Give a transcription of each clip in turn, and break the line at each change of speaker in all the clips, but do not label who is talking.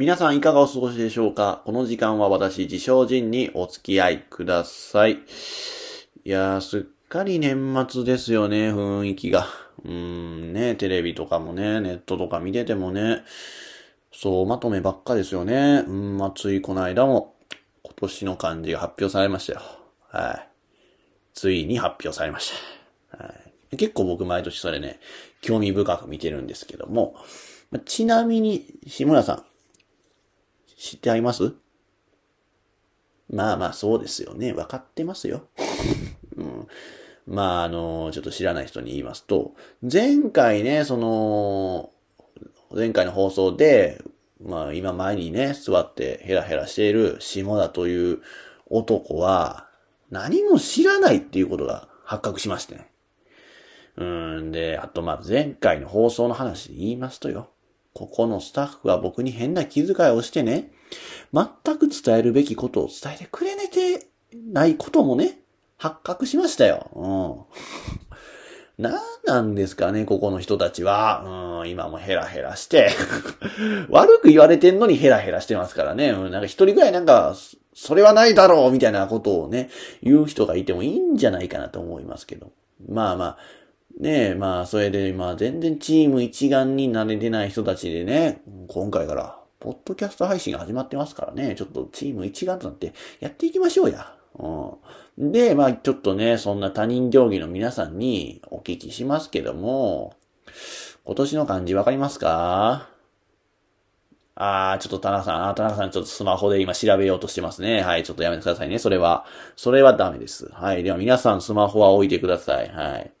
皆さんいかがお過ごしでしょうか？この時間は私、自称人にお付き合いください。いやー、すっかり年末ですよね、雰囲気が。うーん、ね、テレビとかもね、ネットとか見ててもね、そう、まとめばっかですよね。うん、ま、ついこの間も、今年の漢字が発表されましたよ。はい。ついに発表されました。はい。結構僕毎年それね、興味深く見てるんですけども、ちなみに、志村さん、知ってあります？まあまあそうですよね。わかってますよ。うん、まああの、ちょっと知らない人に言いますと、前回ね、その、前回の放送で、まあ今前にね、座ってヘラヘラしている下田という男は、何も知らないっていうことが発覚しましてね。うんで、あとまあ前回の放送の話で言いますとよ。ここのスタッフは僕に変な気遣いをしてね、全く伝えるべきことを伝えてくれねてないこともね、発覚しましたよ。うん。何なんですかね、ここの人たちは。うん、今もヘラヘラして 悪く言われてんのにヘラヘラしてますからね。うん、なんか一人ぐらいなんか、それはないだろうみたいなことをね、言う人がいてもいいんじゃないかなと思いますけど。まあまあ、ねえ、まあ、それで、まあ、全然チーム一丸になれてない人たちでね、今回から、ポッドキャスト配信が始まってますからね、ちょっとチーム一丸となってやっていきましょうや。うん、で、まあ、ちょっとね、そんな他人競技の皆さんにお聞きしますけども、今年の漢字わかりますか？あー、ちょっと田中さん、あ田中さんちょっとスマホで今調べようとしてますね。はい、ちょっとやめてくださいね。それは、それはダメです。はい。では皆さんスマホは置いてください。はい。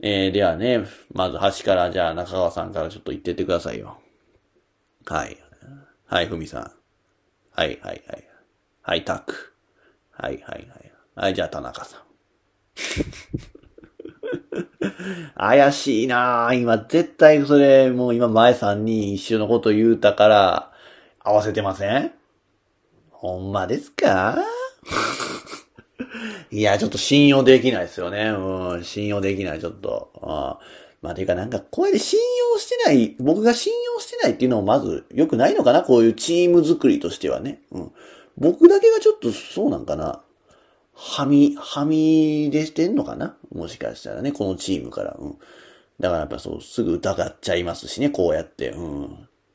えー、ではね、まず端からじゃあ中川さんからちょっと言ってってくださいよ。はい。はい、ふみさん。はい、はい、はい。はい、タク。はい、はい、はい。はい、じゃあ田中さん。怪しいなぁ。今、絶対それ、もう今前さんに一緒のこと言うたから、合わせてません？ほんまですか？いや、ちょっと信用できないですよね。うん、信用できない、ちょっと。あまあ、ていうかなんか、これで信用してない、僕が信用してないっていうのもまず良くないのかな？こういうチーム作りとしてはね。うん。僕だけがちょっとそうなんかなはみ、はみ出してんのかな？もしかしたらね、このチームから。うん。だからやっぱそう、すぐ疑っちゃいますしね、こうやって。うん。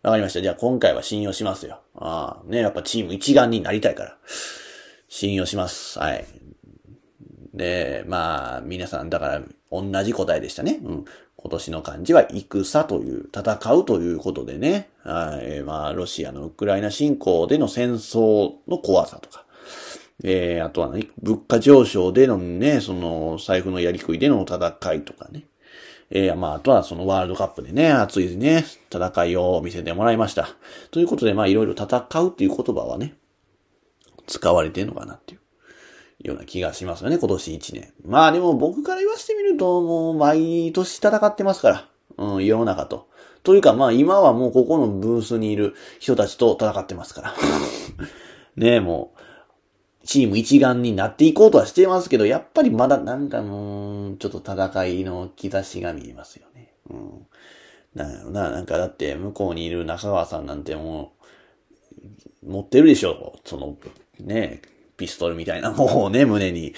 わかりました。じゃあ今回は信用しますよ。ああ、ね、やっぱチーム一丸になりたいから。信用します。はい。で、まあ、皆さん、だから、同じ答えでしたね。うん。今年の漢字は戦という、戦うということでね。はい。まあ、ロシアのウクライナ侵攻での戦争の怖さとか。えー、あとはね、物価上昇でのね、その、財布のやりくりでの戦いとかね。えー、まあ、あとはそのワールドカップでね、熱いね、戦いを見せてもらいました。ということで、まあ、いろいろ戦うっていう言葉はね、使われてんのかなっていう。ような気がしますよね、今年1年。まあでも僕から言わせてみると、もう毎年戦ってますから。うん、世の中と。というかまあ今はもうここのブースにいる人たちと戦ってますから。ねえ、もう、チーム一丸になっていこうとはしてますけど、やっぱりまだなんかもう、ちょっと戦いの兆しが見えますよね。うん。なんやろな、なんかだって向こうにいる中川さんなんてもう、持ってるでしょその、ねえピストルみたいなもうね、胸に。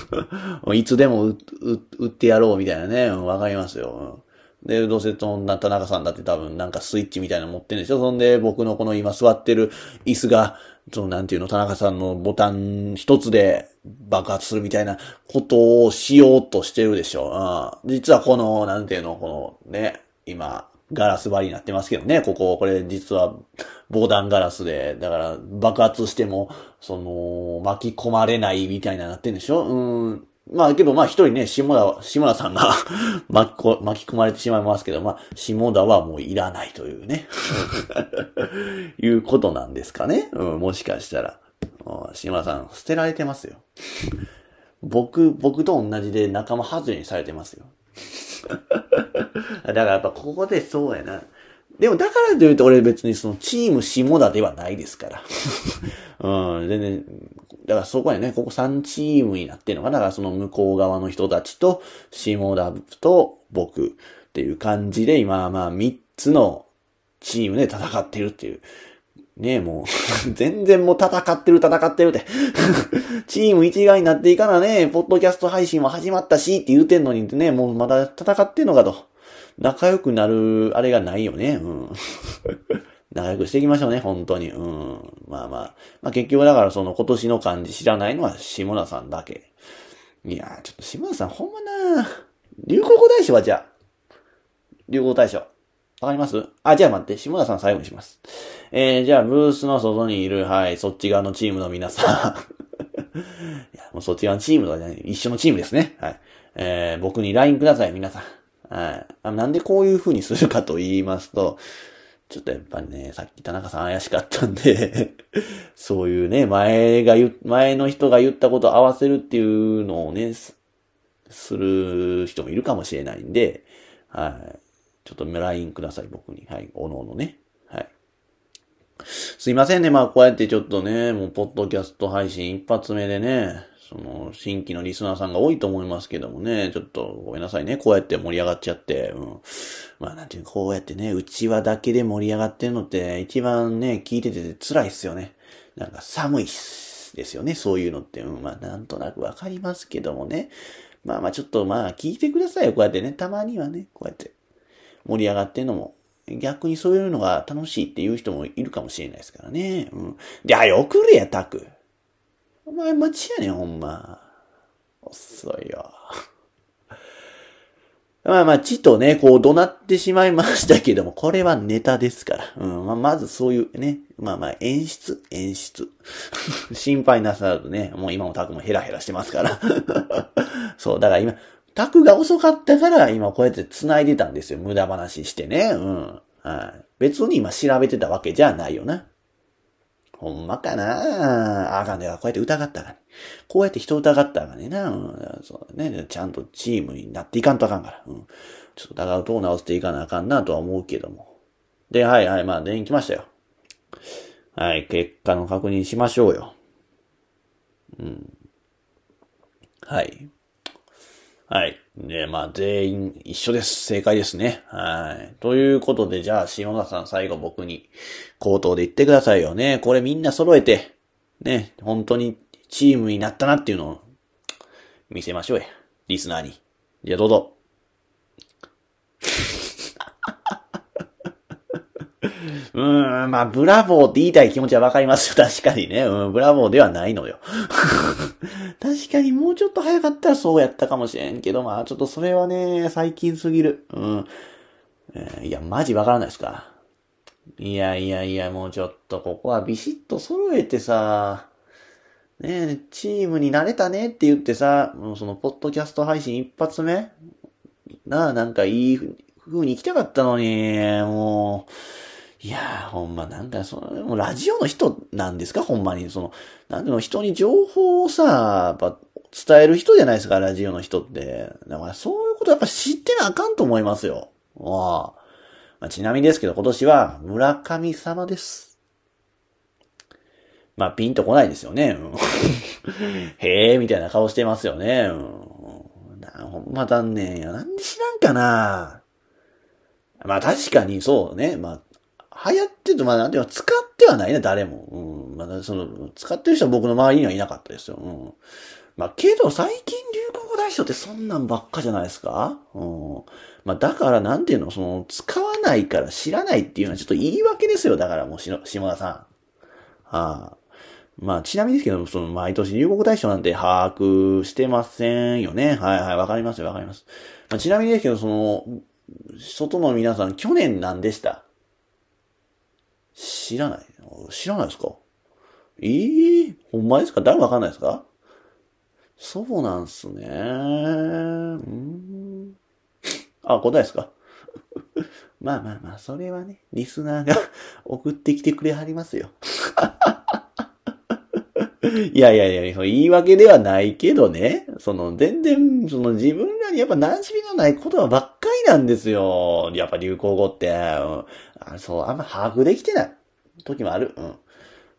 いつでも撃ってやろうみたいなね、わかりますよ。で、どうせそんな田中さんだって多分なんかスイッチみたいなの持ってるんでしょ？そんで僕のこの今座ってる椅子が、そのなんていうの、田中さんのボタン一つで爆発するみたいなことをしようとしてるでしょ？うん、実はこの、なんていうの、このね、今、ガラス張りになってますけどね、ここ、これ実は防弾ガラスで、だから爆発しても、その、巻き込まれないみたいななってんでしょ？うん。まあけどまあ一人ね、下田、下田さんが 巻きこ巻き込まれてしまいますけど、まあ下田はもういらないというね いうことなんですかね。うん、もしかしたら。下田さん、捨てられてますよ。僕、僕と同じで仲間外れにされてますよ。だからやっぱここでそうやな。でもだからというと俺別にそのチーム下田ではないですから。うん、全然、だからそこやね、ここ3チームになってるのかな。だからその向こう側の人たちと下田と僕っていう感じで今まあ3つのチームで戦ってるっていう。ねえ、もう 全然もう戦ってる戦ってるって チーム一丸になっていかなね、ポッドキャスト配信も始まったしって言うてんのにね、もうまだ戦ってんのかと。仲良くなる、あれがないよね。うん。仲良くしていきましょうね、本当に。うん。まあまあ。まあ結局だからその今年の漢字知らないのは下田さんだけ。いやちょっと下田さんほんまな流行語大賞はじゃあ。流行語大賞。わかります？あ、じゃあ待って、下田さん最後にします。えー、じゃあ、ブースの外にいる、はい、そっち側のチームの皆さん。いや、もうそっち側のチームとかじゃない、一緒のチームですね。はい。えー、僕に LINE ください、皆さん。はい。あなんでこういう風にするかと言いますと、ちょっとやっぱりね、さっき田中さん怪しかったんで そういうね、前が言、前の人が言ったことを合わせるっていうのをね、する人もいるかもしれないんで、はい。ちょっと LINE ください、僕に。はい。おのおのね。はい。すいませんね。まあ、こうやってちょっとね、もう、ポッドキャスト配信一発目でね、その、新規のリスナーさんが多いと思いますけどもね、ちょっとごめんなさいね。こうやって盛り上がっちゃって、うん。まあ、なんていうこうやってね、内輪だけで盛り上がってるのって、一番ね、聞いてて辛いっすよね。なんか寒いっす。ですよね。そういうのって。うん。まあ、なんとなくわかりますけどもね。まあまあ、ちょっとまあ、聞いてくださいよ。こうやってね。たまにはね、こうやって。盛り上がってんのも、逆にそういうのが楽しいっていう人もいるかもしれないですからね。うん。で、あ、よくれや、タク。お前待ちやねん、ほんま。遅いよ。まあまあ、ちとね、こう怒鳴ってしまいましたけども、これはネタですから。うん。まあ、まずそういうね、まあまあ、演出、演出。心配なさるとね、もう今もタクもヘラヘラしてますから。そう、だから今、タが遅かったから、今こうやって繋いでたんですよ。無駄話してね。うん。はい。別に今調べてたわけじゃないよな。ほんまかなあかんねこうやって疑ったら、こうやって人疑ったらねな。うん。そうね。ちゃんとチームになっていかんとあかんから。うん。ちょっと疑うと直していかなあかんなとは思うけども。で、はいはい。まあ、電気来ましたよ。はい。結果の確認しましょうよ。うん。はい。はい。で、まあ、全員一緒です。正解ですね。はい。ということで、じゃあ、塩田さん最後僕に口頭で言ってくださいよね。これみんな揃えて、ね、本当にチームになったなっていうのを見せましょうや。リスナーに。じゃあ、どうぞ。うーん、まあ、ブラボーって言いたい気持ちはわかりますよ。確かにね。うん、ブラボーではないのよ。確かにもうちょっと早かったらそうやったかもしれんけど、まあ、ちょっとそれはね、最近すぎる。うん。えー、いや、マジわからないですか。いやいやいや、もうちょっとここはビシッと揃えてさ、ねチームになれたねって言ってさ、もうその、ポッドキャスト配信一発目？なあ、なんかいい風に行きたかったのに、もう、いやー、ほんま、なんか、その、ラジオの人なんですか？ほんまに。その、なんでも人に情報をさ、やっぱ、伝える人じゃないですか、ラジオの人って。だから、そういうことやっぱ知ってなあかんと思いますよ。あまあ、ちなみにですけど、今年は、村神様です。まあ、ピンとこないですよね。へえ、みたいな顔してますよね。うん、ほんま残念や。なんで知らんかなまあ確かにそうね。まあ流行ってると、まあなんていうか、使ってはないね、誰も。うん。まだその、使ってる人は僕の周りにはいなかったですよ。うん。まあけど最近流行語大賞ってそんなんばっかじゃないですか？うん。まあだからなんていうの、その、使わないから知らないっていうのはちょっと言い訳ですよ。だからもうしの、下田さん。はあ。まあ、ちなみにですけど、その、毎年流行語大賞なんて把握してませんよね。はいはい、わかりますよ、わかります。まあ、ちなみにですけど、その、外の皆さん、去年何でした？知らない知らないですか？ええー、ほんまですか？誰もわかんないですか？そうなんすね。うん。あ、答えですか？まあまあまあ、それはね、リスナーが 送ってきてくれはりますよ。いやいやいや、言い訳ではないけどね。その、全然、その自分らにやっぱ馴染みのない言葉ばっかりなんですよ。やっぱ流行語って。うん、あそう、あんま把握できてない時もある。うん。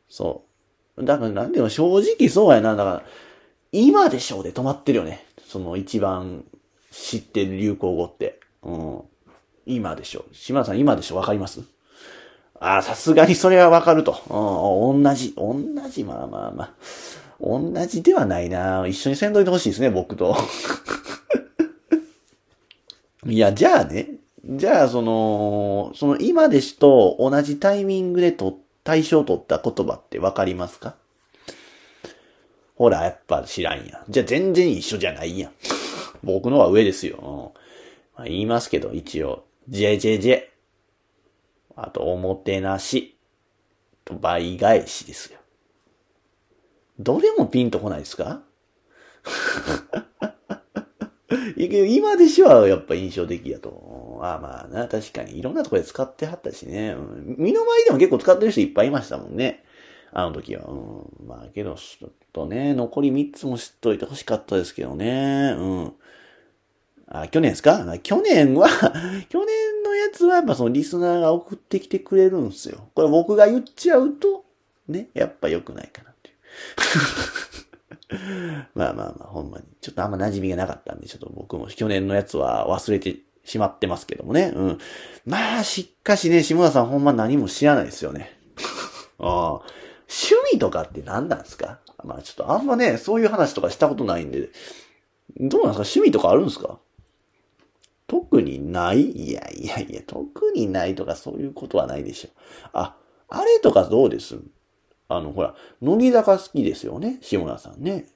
そう。だからなんでも正直そうやな。だから、今でしょうで止まってるよね。その一番知ってる流行語って。うん。今でしょう。島田さん今でしょわかります？ああ、さすがにそれはわかると。うん、同じ、同じ、まあまあまあ。同じではないな一緒にせんといてほしいですね、僕と。いや、じゃあね。じゃあ、その、その今でしと同じタイミングでと、対象取った言葉ってわかりますか？ほら、やっぱ知らんやん。じゃあ全然一緒じゃないやん。僕のは上ですよ。うんまあ、言いますけど、一応。JJJ。あと、おもてなし。と、倍返しですよ。どれもピンとこないですか？今でしはやっぱ印象的やと。ああまあな、確かにいろんなところで使ってはったしね。うん、身の回りでも結構使ってる人いっぱいいましたもんね。あの時は。うん、まあけど、ちょっとね、残り3つも知っといてほしかったですけどね。うん。あ、去年ですか？去年は 去年のやつはやっぱそのリスナーが送ってきてくれるんですよ。これ僕が言っちゃうと、ね、やっぱ良くないかなっていう。まあまあまあ、ほんまに。ちょっとあんま馴染みがなかったんで、ちょっと僕も去年のやつは忘れてしまってますけどもね。うん。まあ、しっかしね、下田さんほんま何も知らないですよね。ああ。趣味とかって何なんですか？まあちょっとあんまね、そういう話とかしたことないんで、どうなんですか？趣味とかあるんですか？特にない？いやいやいや、特にないとかそういうことはないでしょ。あ、あれとかどうです？あの、ほら、乃木坂好きですよね、志村さんね。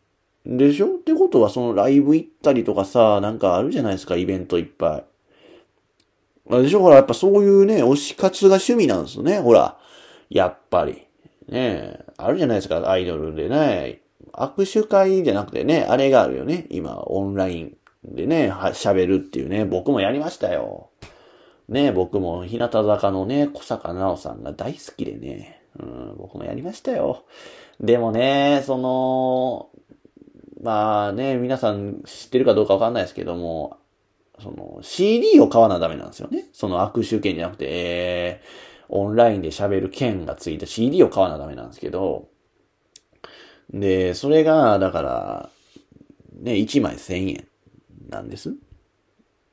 でしょ？ってことは、そのライブ行ったりとかさ、なんかあるじゃないですか、イベントいっぱい。あでしょ？ほら、やっぱそういうね、推し活が趣味なんですね、ほら。やっぱり。ねあるじゃないですか、アイドルでね。握手会じゃなくてね、あれがあるよね。今、オンラインでね、喋るっていうね、僕もやりましたよ。ね、僕も日向坂のね、小坂直さんが大好きでね、うん、僕もやりましたよ。でもね、その、まあね、皆さん知ってるかどうかわかんないですけども、その CD を買わなダメなんですよね。その握手券じゃなくて、えー、オンラインで喋る券がついた CD を買わなダメなんですけど、で、それが、だから、ね、1枚1000円なんです。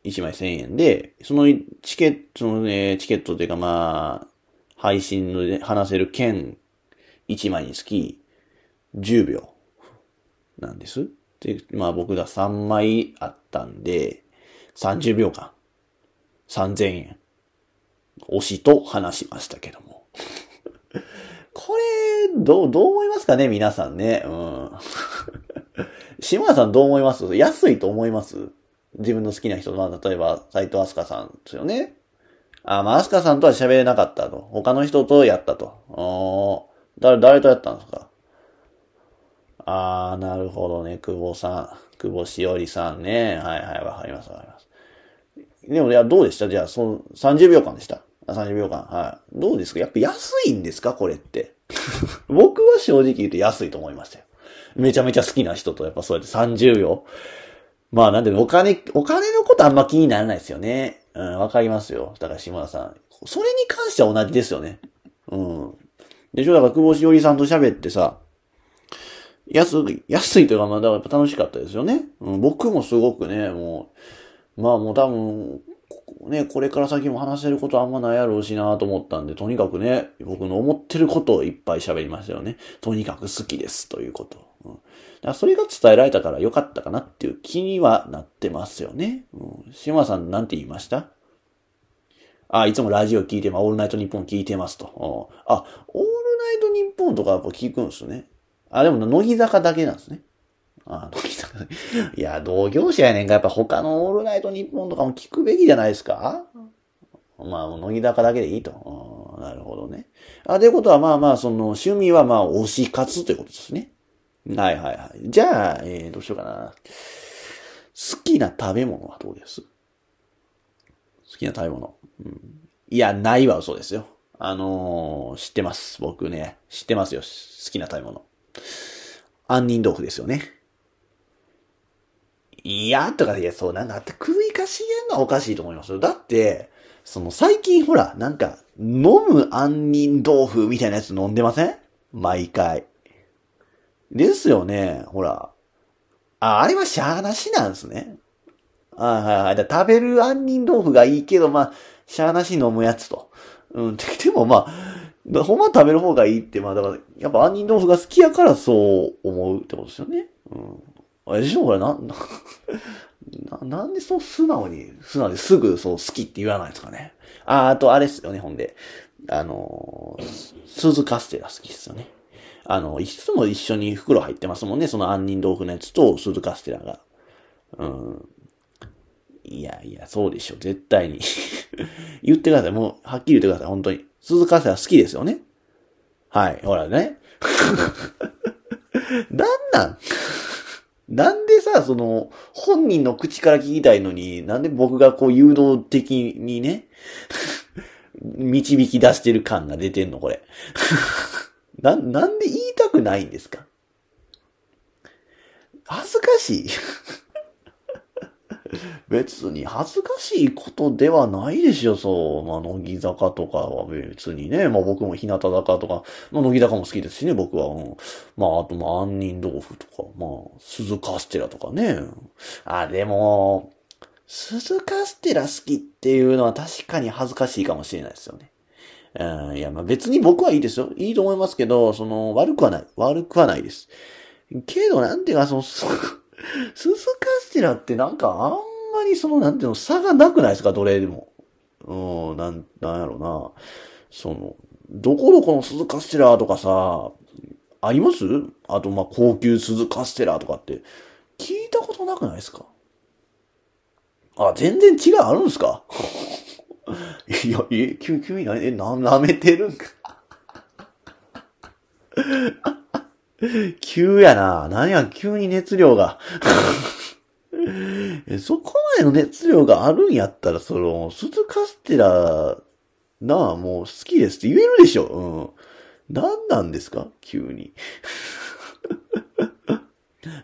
1枚1000円で、そのチケットのね、チケットというかまあ、配信で話せる券1枚につき10秒なんです。で、まあ僕が3枚あったんで、30秒間、3000円、推しと話しましたけども。これ、どう、どう思いますかね皆さんね。うん。島田さんどう思います？安いと思います？自分の好きな人、まあ、例えば、斎藤飛鳥さんですよね。あ、まあ、飛鳥さんとは喋れなかったと。他の人とやったと。お誰、誰とやったんですか？あー、なるほどね。久保さん。久保しおりさんね。はいはい、わかります、わかります。でも、いや、どうでした？じゃあ、その、30秒間でした。あ、30秒間。はい。どうですか？やっぱ安いんですか？これって。僕は正直言うと安いと思いましたよ。めちゃめちゃ好きな人と、やっぱそうやって30秒。まあなんで、お金、お金のことあんま気にならないですよね。うん、わかりますよ。だから島田さん。それに関しては同じですよね。うん。でしょ？だから久保しおりさんと喋ってさ、安い、安いというか、まあ、だからやっぱ楽しかったですよね。うん、僕もすごくね、もう、まあもう多分、ね、これから先も話せることあんまないやろうしなと思ったんで、とにかくね、僕の思ってることをいっぱい喋りましたよね。とにかく好きですということ。うん、だからそれが伝えられたから良かったかなっていう気にはなってますよね。うん、島さんなんて言いました？あ、いつもラジオ聞いてます。オールナイトニッポン聞いてますと。あ、オールナイトニッポンとかやっぱ聞くんですね。あ、でも、乃木坂だけなんですね。あ、乃木坂。いや、同業者やねんか。やっぱ他のオールナイトニッポンとかも聞くべきじゃないですかまあ、乃木坂だけでいいと。なるほどね。あ、ということは、まあまあ、その、趣味はまあ、推し活ということですね。はいはいはい。じゃあ、えー、どうしようかな。好きな食べ物はどうです？好きな食べ物。うん、いや、ないは嘘ですよ。あのー、知ってます。僕ね。知ってますよ。好きな食べ物。杏仁豆腐ですよね。いや、とかいや、そうなんだって首かしげんのはおかしいと思いますよ。だって、その最近ほら、なんか、飲む杏仁豆腐みたいなやつ飲んでません？毎回。ですよね、ほら。あ、あれはしゃーなしなんですね。はいはいはい。食べる杏仁豆腐がいいけど、まあ、しゃーなし飲むやつと。うん、ででもまあ、ほんま食べる方がいいって、まあだから、やっぱ杏仁豆腐が好きやからそう思うってことですよね。うん。あれでしょこれ な、な、ななんでそう素直に、素直にすぐそう好きって言わないんですかね。あ、あとあれっすよね、ほんで。あのー、鈴カステラ好きっすよね。あの、いつも一緒に袋入ってますもんね、その杏仁豆腐のやつと鈴カステラが。うん。いやいや、そうでしょ、絶対に。言ってください。もう、はっきり言ってください。本当に。鈴カステラ好きですよね。はい。ほらね。なんなん？なんでさ、その、本人の口から聞きたいのに、なんで僕がこう誘導的にね、導き出してる感が出てんの、これ。な、なんで言いたくないんですか？恥ずかしい別に恥ずかしいことではないでしょ、そう。まあ、乃木坂とかは別にね。まあ僕も日向坂とか、まあ乃木坂も好きですしね、僕は。うん、まああとまあ杏仁豆腐とか、まあ鈴カステラとかね。あ、でも、鈴カステラ好きっていうのは確かに恥ずかしいかもしれないですよね。うん、いや、まあ別に僕はいいですよ。いいと思いますけど、その、悪くはない。悪くはないです。けど、なんていうか、その、鈴カステラってなんかあんまりその、なんていうの、差がなくないですか、どれでも。うん、なん、なんやろな。その、どこどこの鈴カステラとかさ、あります？あと、ま、高級鈴カステラとかって、聞いたことなくないですか？あ、全然違いあるんですか？いや、え、急、急に何、え、な、舐めてるんか？急やな。なんや、急に熱量が。そこまでの熱量があるんやったら、その、鈴カステラ、なあ、もう好きですって言えるでしょ。うん。何なんですか？急に。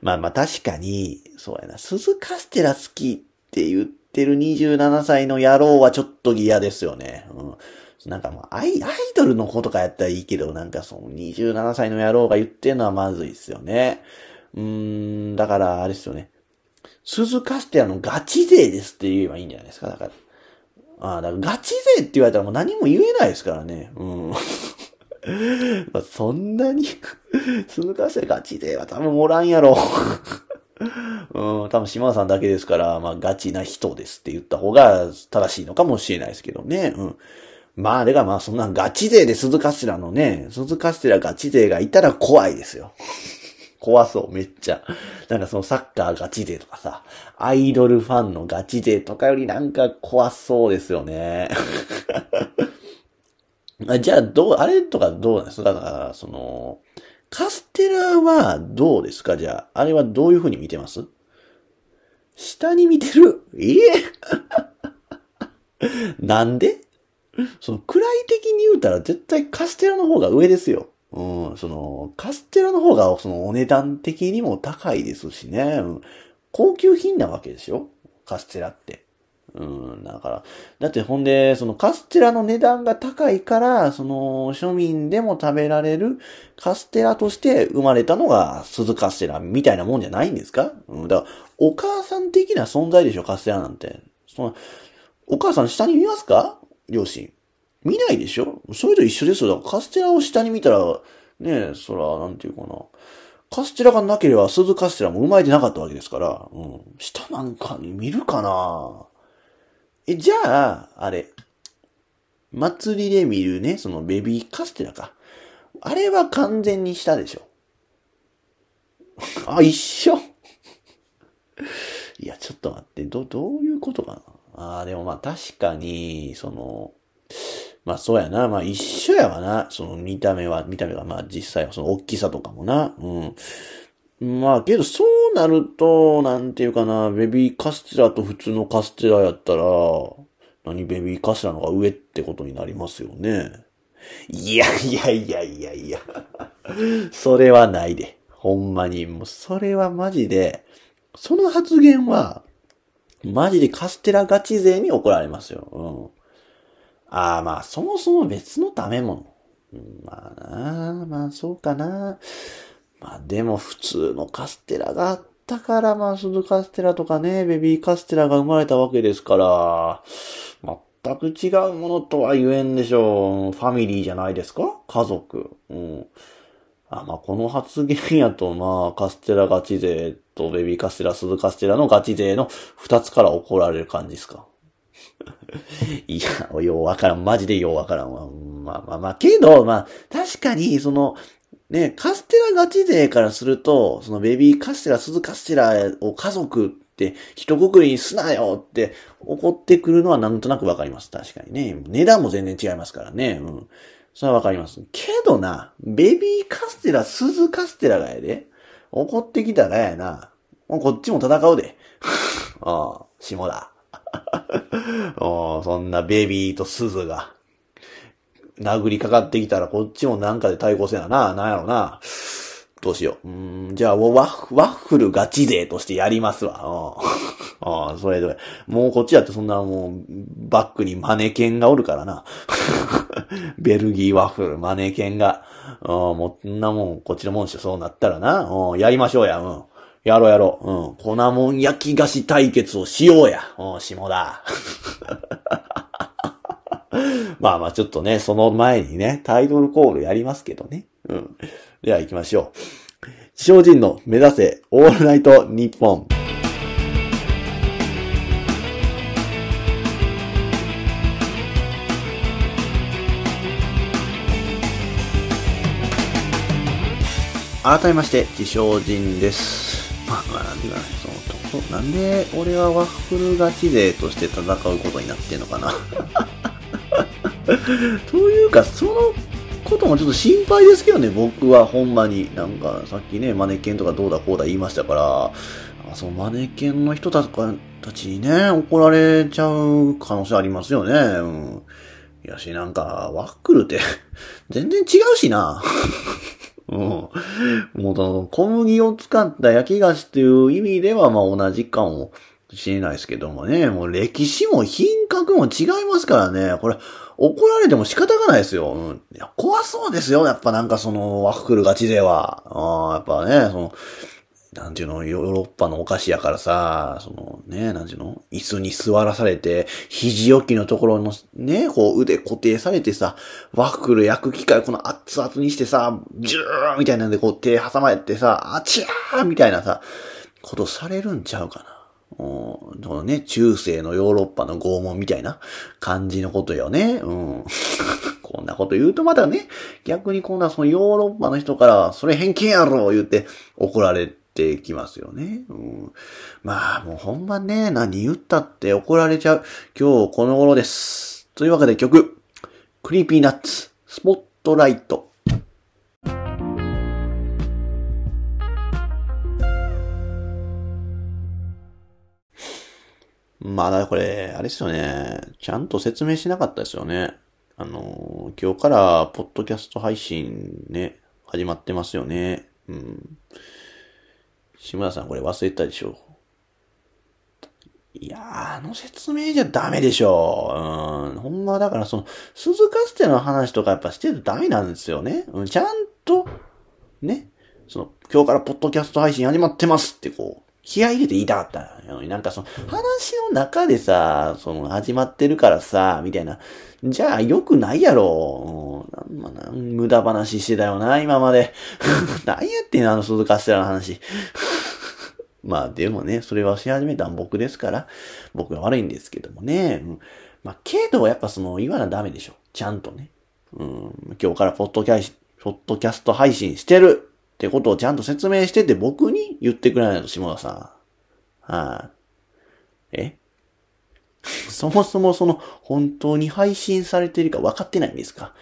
まあまあ確かに、そうやな。鈴カステラ好きって言ってる27歳の野郎はちょっと嫌ですよね。うん。なんかもうアイ、アイドルの子とかやったらいいけど、なんかその27歳の野郎が言ってるのはまずいっすよね。うーん、だからあれですよね。鈴カステラのガチ勢ですって言えばいいんじゃないですか、だから。ああ、だからガチ勢って言われたらもう何も言えないですからね。うん。まあ、そんなに鈴カステラガチ勢は多分おらんやろ。うん、多分島田さんだけですから、まあガチな人ですって言った方が正しいのかもしれないですけどね。うん。まあ、でがまあそんなガチ勢で鈴カステラのね、鈴カステラガチ勢がいたら怖いですよ。怖そう、めっちゃ。なんかそのサッカーガチ勢とかさ、アイドルファンのガチ勢とかよりなんか怖そうですよね。じゃあ、どう、あれとかどうなんですか？だから、その、カステラはどうですか？じゃあ、あれはどういう風に見てます？下に見てる？え？え なんで？その、位的に言うたら絶対カステラの方が上ですよ。うん、その、カステラの方が、その、お値段的にも高いですしね。うん、高級品なわけですよ。カステラって。うん、だから、だってほんで、そのカステラの値段が高いから、その、庶民でも食べられるカステラとして生まれたのが鈴カステラみたいなもんじゃないんですか？うん、だから、お母さん的な存在でしょ、カステラなんて。その、お母さん下に見ますか？両親。見ないでしょ？それと一緒ですよ。だからカステラを下に見たら、ねえ、そら、なんていうかな。カステラがなければ鈴カステラも生まれてなかったわけですから、うん。下なんかに見るかな？え、じゃあ、あれ。祭りで見るね、そのベビーカステラか。あれは完全に下でしょ。あ、一緒？いや、ちょっと待って、ど、どういうことかな？ああ、でもまあ確かに、その、まあそうやな。まあ一緒やわな。その見た目は、見た目がまあ実際はその大きさとかもな。うん。まあけどそうなると、なんていうかな、ベビーカステラと普通のカステラやったら、何ベビーカステラの方が上ってことになりますよね。いやいやいやいやいや。それはないで。ほんまに。もうそれはマジで、その発言は、マジでカステラガチ勢に怒られますよ。うん。ああ、まあ、そもそも別の食べ物。うんまあなまあそうかな。まあでも普通のカステラがあったから、まあ鈴カステラとかね、ベビーカステラが生まれたわけですから、全く違うものとは言えんでしょう。ファミリーじゃないですか？家族。うん。あ、まあ、この発言やと、まあ、カステラガチ勢とベビーカステラ、鈴カステラのガチ勢の二つから怒られる感じですか？いや、ようわからん。マジでようわからんわ。まあまあまあ、けど、まあ、確かに、その、ね、カステラガチ勢からすると、そのベビーカステラ、鈴カステラを家族って一括りにすなよって怒ってくるのはなんとなくわかります。確かにね。値段も全然違いますからね。うん。それはわかります。けどな、ベビーカステラ、鈴カステラがやで、怒ってきたらやな。こっちも戦うで。ああ、下だ。おそんなベビーと鈴が、殴りかかってきたらこっちもなんかで対抗せなな。なんやろな。どうしよう。うん、じゃあ、ワッワッフルガチ勢としてやりますわ。あ あ、それで。もうこっちだってそんなもう、バックにマネケンがおるからな。ベルギーワッフル、マネケンが。あもう、んなもん、こっちのもんしそうなったらな。やりましょうや。うん。やろうやろう。うん。粉もん焼き菓子対決をしようや。うん、下だ。まあまあちょっとね、その前にね、タイトルコールやりますけどね。うん。では行きましょう。地上人の目指せオールナイト日本。改めまして、自称人です。まあ、なんていうかね、その、とこなんで俺はワッフルガチ勢として戦うことになってんのかな。というか、そのこともちょっと心配ですけどね、僕はほんまに。なんか、さっきね、マネキンとかどうだこうだ言いましたから、あそのマネキンの人たちにね、怒られちゃう可能性ありますよね。うん。いやし、なんか、ワックルって 全然違うしな。うん。もう、小麦を使った焼き菓子っていう意味では、まあ同じかもしれないですけどもね、もう歴史も品格も違いますからね、これ、怒られても仕方がないですよ。うん。いや、怖そうですよ、やっぱなんかその、ワッフルガチでは。ああ、やっぱね、その、なんていうの、ヨーロッパのお菓子やからさ、そのね、なんていうの、椅子に座らされて、肘置きのところのね、こう腕固定されてさ、ワッフル焼く機械この熱々にしてさ、ジューみたいなんでこう手挟まれてさ、あちゃーみたいなさ、ことされるんちゃうかな。このね、中世のヨーロッパの拷問みたいな感じのことよね。うん。こんなこと言うとまたね、逆にこんなそのヨーロッパの人から、それ偏見やろ言って怒られてきますよね。うん、まあ、もうほんまね、何言ったって怒られちゃう。今日この頃です。というわけで曲、 Creepy Nuts、スポットライト。まだこれ、あれですよね。ちゃんと説明しなかったですよね。あの、今日からポッドキャスト配信ね、始まってますよね。うん。志村さんこれ忘れたでしょいや、あの説明じゃダメでしょ。うん。ほんまだからその、鈴カステの話とかやっぱしてるとダメなんですよね。うん。ちゃんと、ね。その、今日からポッドキャスト配信始まってますってこう、気合入れて言いたかったのに、なんかその、話の中でさ、その、始まってるからさ、みたいな。じゃあ、良くないやろ。まあ、無駄話してたよな、今まで。何やってんの、あの鈴カステラの話。まあ、でもね、それはし始めたん僕ですから、僕が悪いんですけどもね。うん、まあ、けど、やっぱその、言わなダメでしょ。ちゃんとね。うん、今日からポッドキャスト、ポッドキャスト配信してる。ってことをちゃんと説明してて僕に言ってくれないと、下田さん。はい、あ、え？そもそもその、本当に配信されてるか分かってないんですか？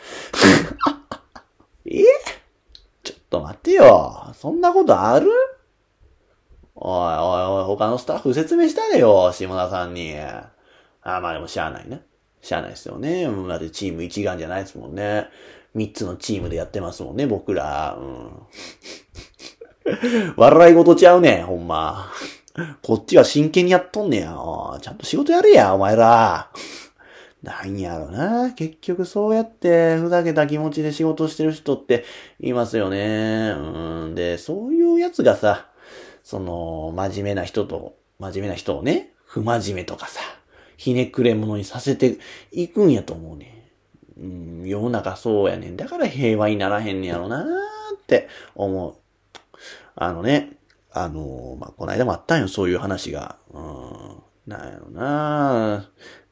え？ちょっと待ってよ。そんなことある？おいおいおい、他のスタッフ説明したれよ、下田さんに。あまあでもしゃあないね。しゃあないですよね。だってチーム一丸じゃないですもんね。三つのチームでやってますもんね、僕ら。うん、笑い事ちゃうね、ほんま。こっちは真剣にやっとんねや。ちゃんと仕事やれや、お前ら。なんやろな。結局そうやってふざけた気持ちで仕事してる人っていますよね。うん。で、そういうやつがさ、その、真面目な人と、真面目な人をね、不真面目とかさ、ひねくれ者にさせていくんやと思うね。うん、世の中そうやねん。だから平和にならへんねやろなーって思う。あのね、あの、まあ、この間もあったんよ、そういう話が。うん、なんやろな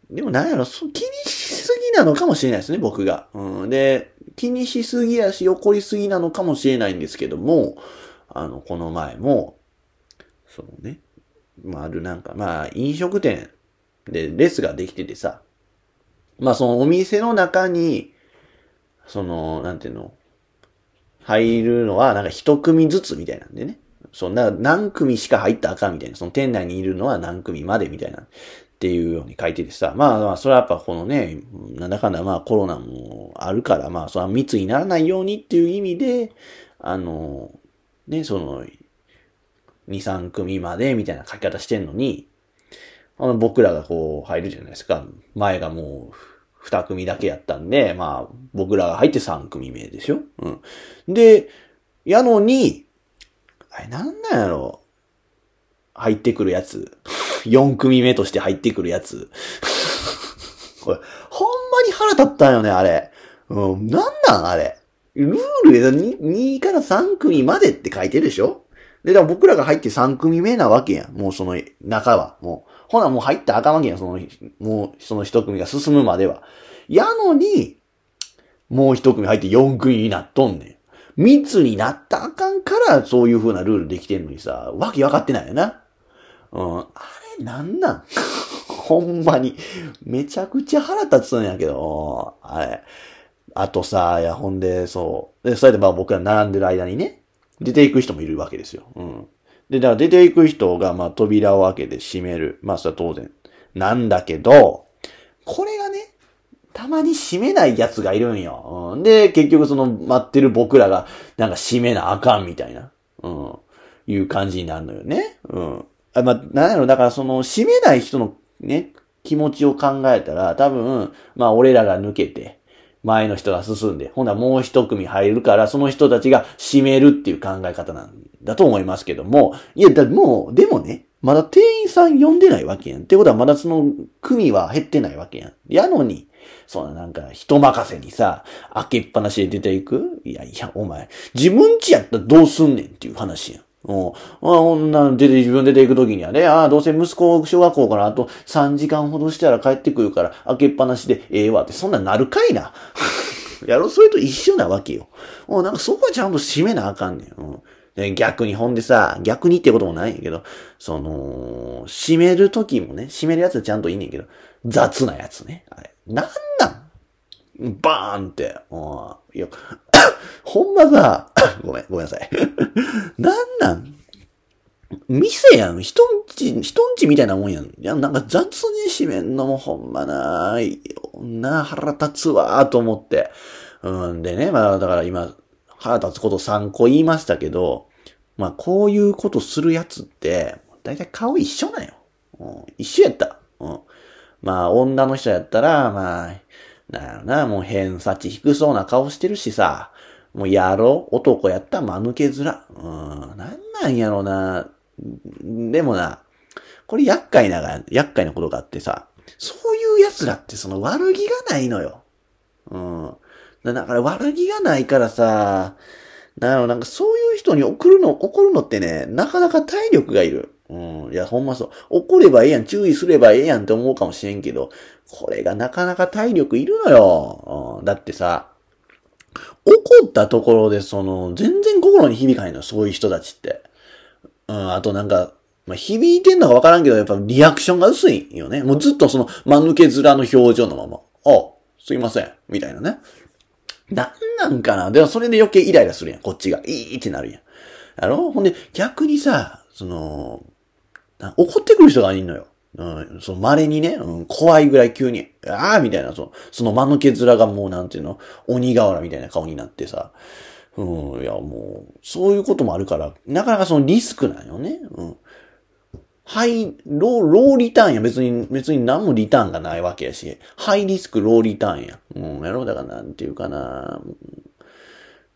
でもなんやろ、気にしすぎなのかもしれないですね、僕が。うん、で、気にしすぎやし、怒りすぎなのかもしれないんですけども、あの、この前も、そうね、まあ、あるなんか、まあ、飲食店でレスができててさ、まあ、そのお店の中に、その、なんていうの、入るのは、なんか一組ずつみたいなんでね。そんな、何組しか入ったらあかんみたいな。その店内にいるのは何組までみたいな。っていうように書いててさ。まあまあ、それはやっぱこのね、なんだかんだまあコロナもあるから、まあそれは密にならないようにっていう意味で、あの、ね、その、2、3組までみたいな書き方してんのに、あの僕らがこう入るじゃないですか。前がもう2組だけやったんで、まあ僕らが入って3組目でしょうん。で、やのに、あれなんなんやろ？入ってくるやつ。4組目として入ってくるやつ。これ、ほんまに腹立ったんよね、あれ。うん、なんなんあれ。ルールで 2, 2から3組までって書いてるでしょ？で、だから僕らが入って3組目なわけやん。もうその中は。もう。ほな、もう入ったらあかんわけやん。その、もうその1組が進むまでは。やのに、もう1組入って4組になっとんねん。密になったあかんから、そういう風なルールできてんのにさ、わけわかってないよな。うん。あれ、なんなん？ほんまに。めちゃくちゃ腹立つんやけど、あれ。あとさ、いや、ほんで、そう。で、それでまあ僕が並んでる間にね、出ていく人もいるわけですよ。うん。で、だから出ていく人が、まあ扉を開けて閉める。まあそれは当然。なんだけど、これがね、たまに閉めない奴がいるんよ。うん、で、結局その待ってる僕らが、なんか閉めなあかんみたいな。うん。いう感じになるのよね。うん。あ、まあ、なんやろ、だからその、閉めない人のね、気持ちを考えたら、多分、まあ、俺らが抜けて、前の人が進んで、ほんならもう一組入るから、その人たちが閉めるっていう考え方なんだと思いますけども、いや、だもう、でもね、まだ店員さん呼んでないわけやん。ってことはまだその組は減ってないわけやん。やのに、そんななんか人任せにさ、開けっぱなしで出ていく？いやいや、お前、自分ちやったらどうすんねんっていう話やん。おあ、女出て、自分出て行くときにはね、ああ、どうせ息子小学校からあと3時間ほどしたら帰ってくるから、開けっぱなしでええわって、そんなんなるかいな。やろ、それと一緒なわけよ。おなんかそこはちゃんと締めなあかんねん。うんで逆に、ほんでさ、逆にってこともないんやけど、その、締めるときもね、締めるやつはちゃんといいねんけど、雑なやつね。あれ。なんバーンって。いや、ほんまさ、ごめん、ごめんなさい。なんなん？店やん。人んち、人んちみたいなもんやん。いや、なんか雑に閉めんのもほんまないな腹立つわーと思って。うんでね、まあだから今、腹立つこと3個言いましたけど、まあこういうことするやつって、だいたい顔一緒なんよ。うん、一緒やった。うん、まあ女の人やったら、まあ、なんやろな、もう偏差値低そうな顔してるしさ、もうやろう男やったら間抜け面。うん、なんなんやろな。でもな、これ厄介なが、厄介なことがあってさ、そういう奴らってその悪気がないのよ。うん。だから悪気がないからさ、なの、なんかそういう人に送るの、怒るのってね、なかなか体力がいる。うん。いや、ほんまそう。怒ればええやん、注意すればええやんって思うかもしれんけど、これがなかなか体力いるのよ。うん、だってさ、怒ったところで、その、全然心に響かないの、そういう人たちって。うん、あとなんか、まあ、響いてんのかわからんけど、やっぱリアクションが薄いよね。もうずっとその、間抜け面の表情のまま、あ、すいません、みたいなね。なんなんかなでもそれで余計イライラするやん、こっちが。いいってなるやん。あのほんで、逆にさ、その、怒ってくる人がいんのよ。うん、その稀にね、うん、怖いぐらい急に、ああみたいな、その、その間抜け面がもうなんていうの、鬼瓦みたいな顔になってさ、うん、いやもう、そういうこともあるから、なかなかそのリスクなんよね。うん。ハイ、ロー、ローリターンや。別に、別に何もリターンがないわけやし、ハイリスク、ローリターンや。うん、やろうだからなんていうかな。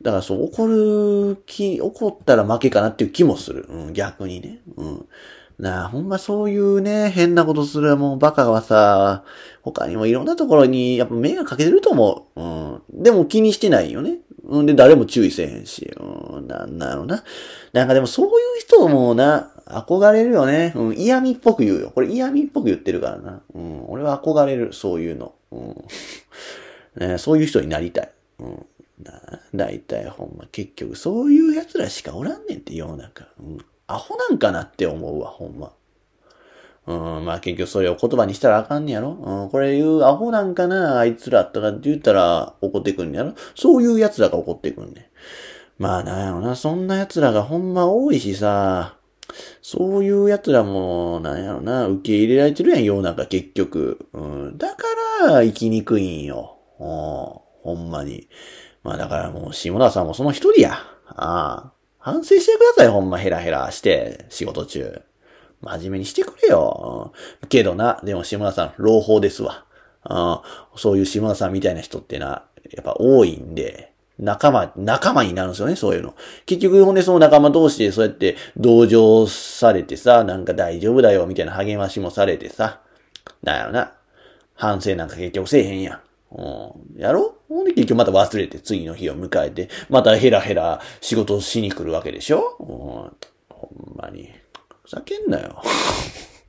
だからそう、怒る気、怒ったら負けかなっていう気もする。うん、逆にね。うん。なあ、ほんまそういうね、変なことするもうバカはさ、他にもいろんなところにやっぱ目がかけてると思う。うん。でも気にしてないよね。うんで、誰も注意せへんし。うん、なんだろうな。なんかでもそういう人もな、憧れるよね。うん、嫌味っぽく言うよ。これ嫌味っぽく言ってるからな。うん、俺は憧れる、そういうの。うん。ね、そういう人になりたい。うん。な、だいたいほんま結局そういう奴らしかおらんねんって世の中。うん。アホなんかなって思うわ、ほんま。うん、まあ結局それを言葉にしたらあかんねやろうん、これ言うアホなんかな、あいつらとかって言ったら怒ってくんねやろそういう奴らが怒ってくんねまあなんやろな、そんな奴らがほんま多いしさ、そういう奴らも、なんやろな、受け入れられてるやん、世の中結局。うん、だから生きにくいんよ。うん、ほんまに。まあだからもう、下田さんもその一人や。ああ。反省してください、ほんまヘラヘラして、仕事中。真面目にしてくれよ。けどな、でも下田さん、朗報ですわ。あそういう下田さんみたいな人ってな、やっぱ多いんで、仲間、仲間になるんですよね、そういうの。結局、ほんでその仲間同士でそうやって同情されてさ、なんか大丈夫だよ、みたいな励ましもされてさ、なんやろな。反省なんか結局せえへんやん。うん、やろほんで結局また忘れて次の日を迎えて、またヘラヘラ仕事をしに来るわけでしょ、うん、ほんまに。ふざけんなよ。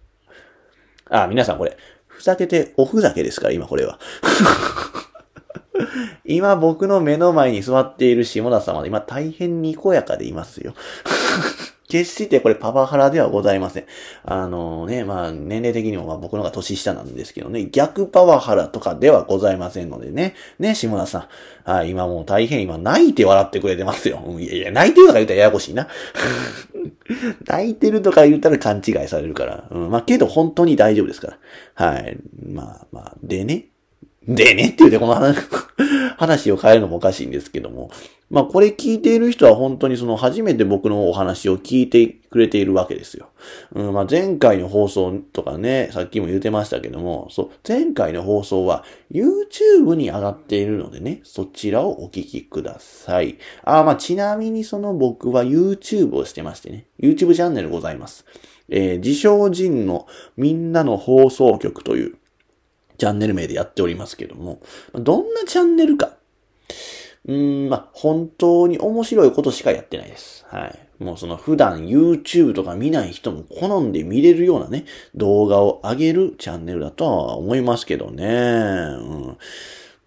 あ、皆さんこれ、ふざけておふざけですから、今これは。今僕の目の前に座っている下田さんは今大変にこやかでいますよ。決してこれパワハラではございません。あのね、まあ年齢的にもまあ僕の方が年下なんですけどね、逆パワハラとかではございませんのでね。ね、下田さん。はい、今もう大変今泣いて笑ってくれてますよ。いやいや、泣いてるとか言ったらややこしいな。泣いてるとか言ったら勘違いされるから。うん、まあけど本当に大丈夫ですから。はい。まあまあ、でね。でねって言うてこの話話を変えるのもおかしいんですけども。まあこれ聞いている人は本当にその初めて僕のお話を聞いてくれているわけですよ。うん、まあ前回の放送とかね、さっきも言ってましたけども、そう、前回の放送は YouTube に上がっているのでね、そちらをお聞きください。あ、まあちなみにその僕は YouTube をしてましてね、YouTube チャンネルございます。えー、自称人のみんなの放送局というチャンネル名でやっておりますけども、どんなチャンネルか。うん、まあ、本当に面白いことしかやってないです。はい。もうその普段 YouTube とか見ない人も好んで見れるようなね、動画を上げるチャンネルだとは思いますけどね。うん。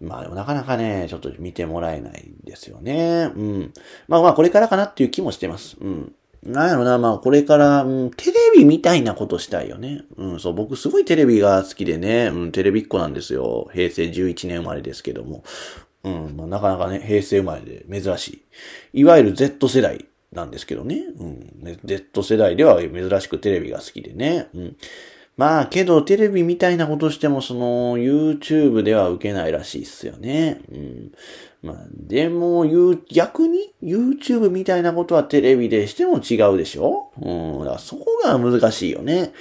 まあでもなかなかね、ちょっと見てもらえないんですよね。うん。まあまあこれからかなっていう気もしてます。うん。なんやろな、まあこれから、うん、テレビみたいなことしたいよね。うん、そう、僕すごいテレビが好きでね、うん、テレビっ子なんですよ。平成11年生まれですけども。うん、まあなかなかね、平成生まれで珍しい。いわゆる Z 世代なんですけどね。うん、Z 世代では珍しくテレビが好きでね。うん。まあ、けど、テレビみたいなことしても、その、YouTube では受けないらしいっすよね。うん。まあ、でも、言う逆に YouTube みたいなことはテレビでしても違うでしょ？うん。だからそこが難しいよね。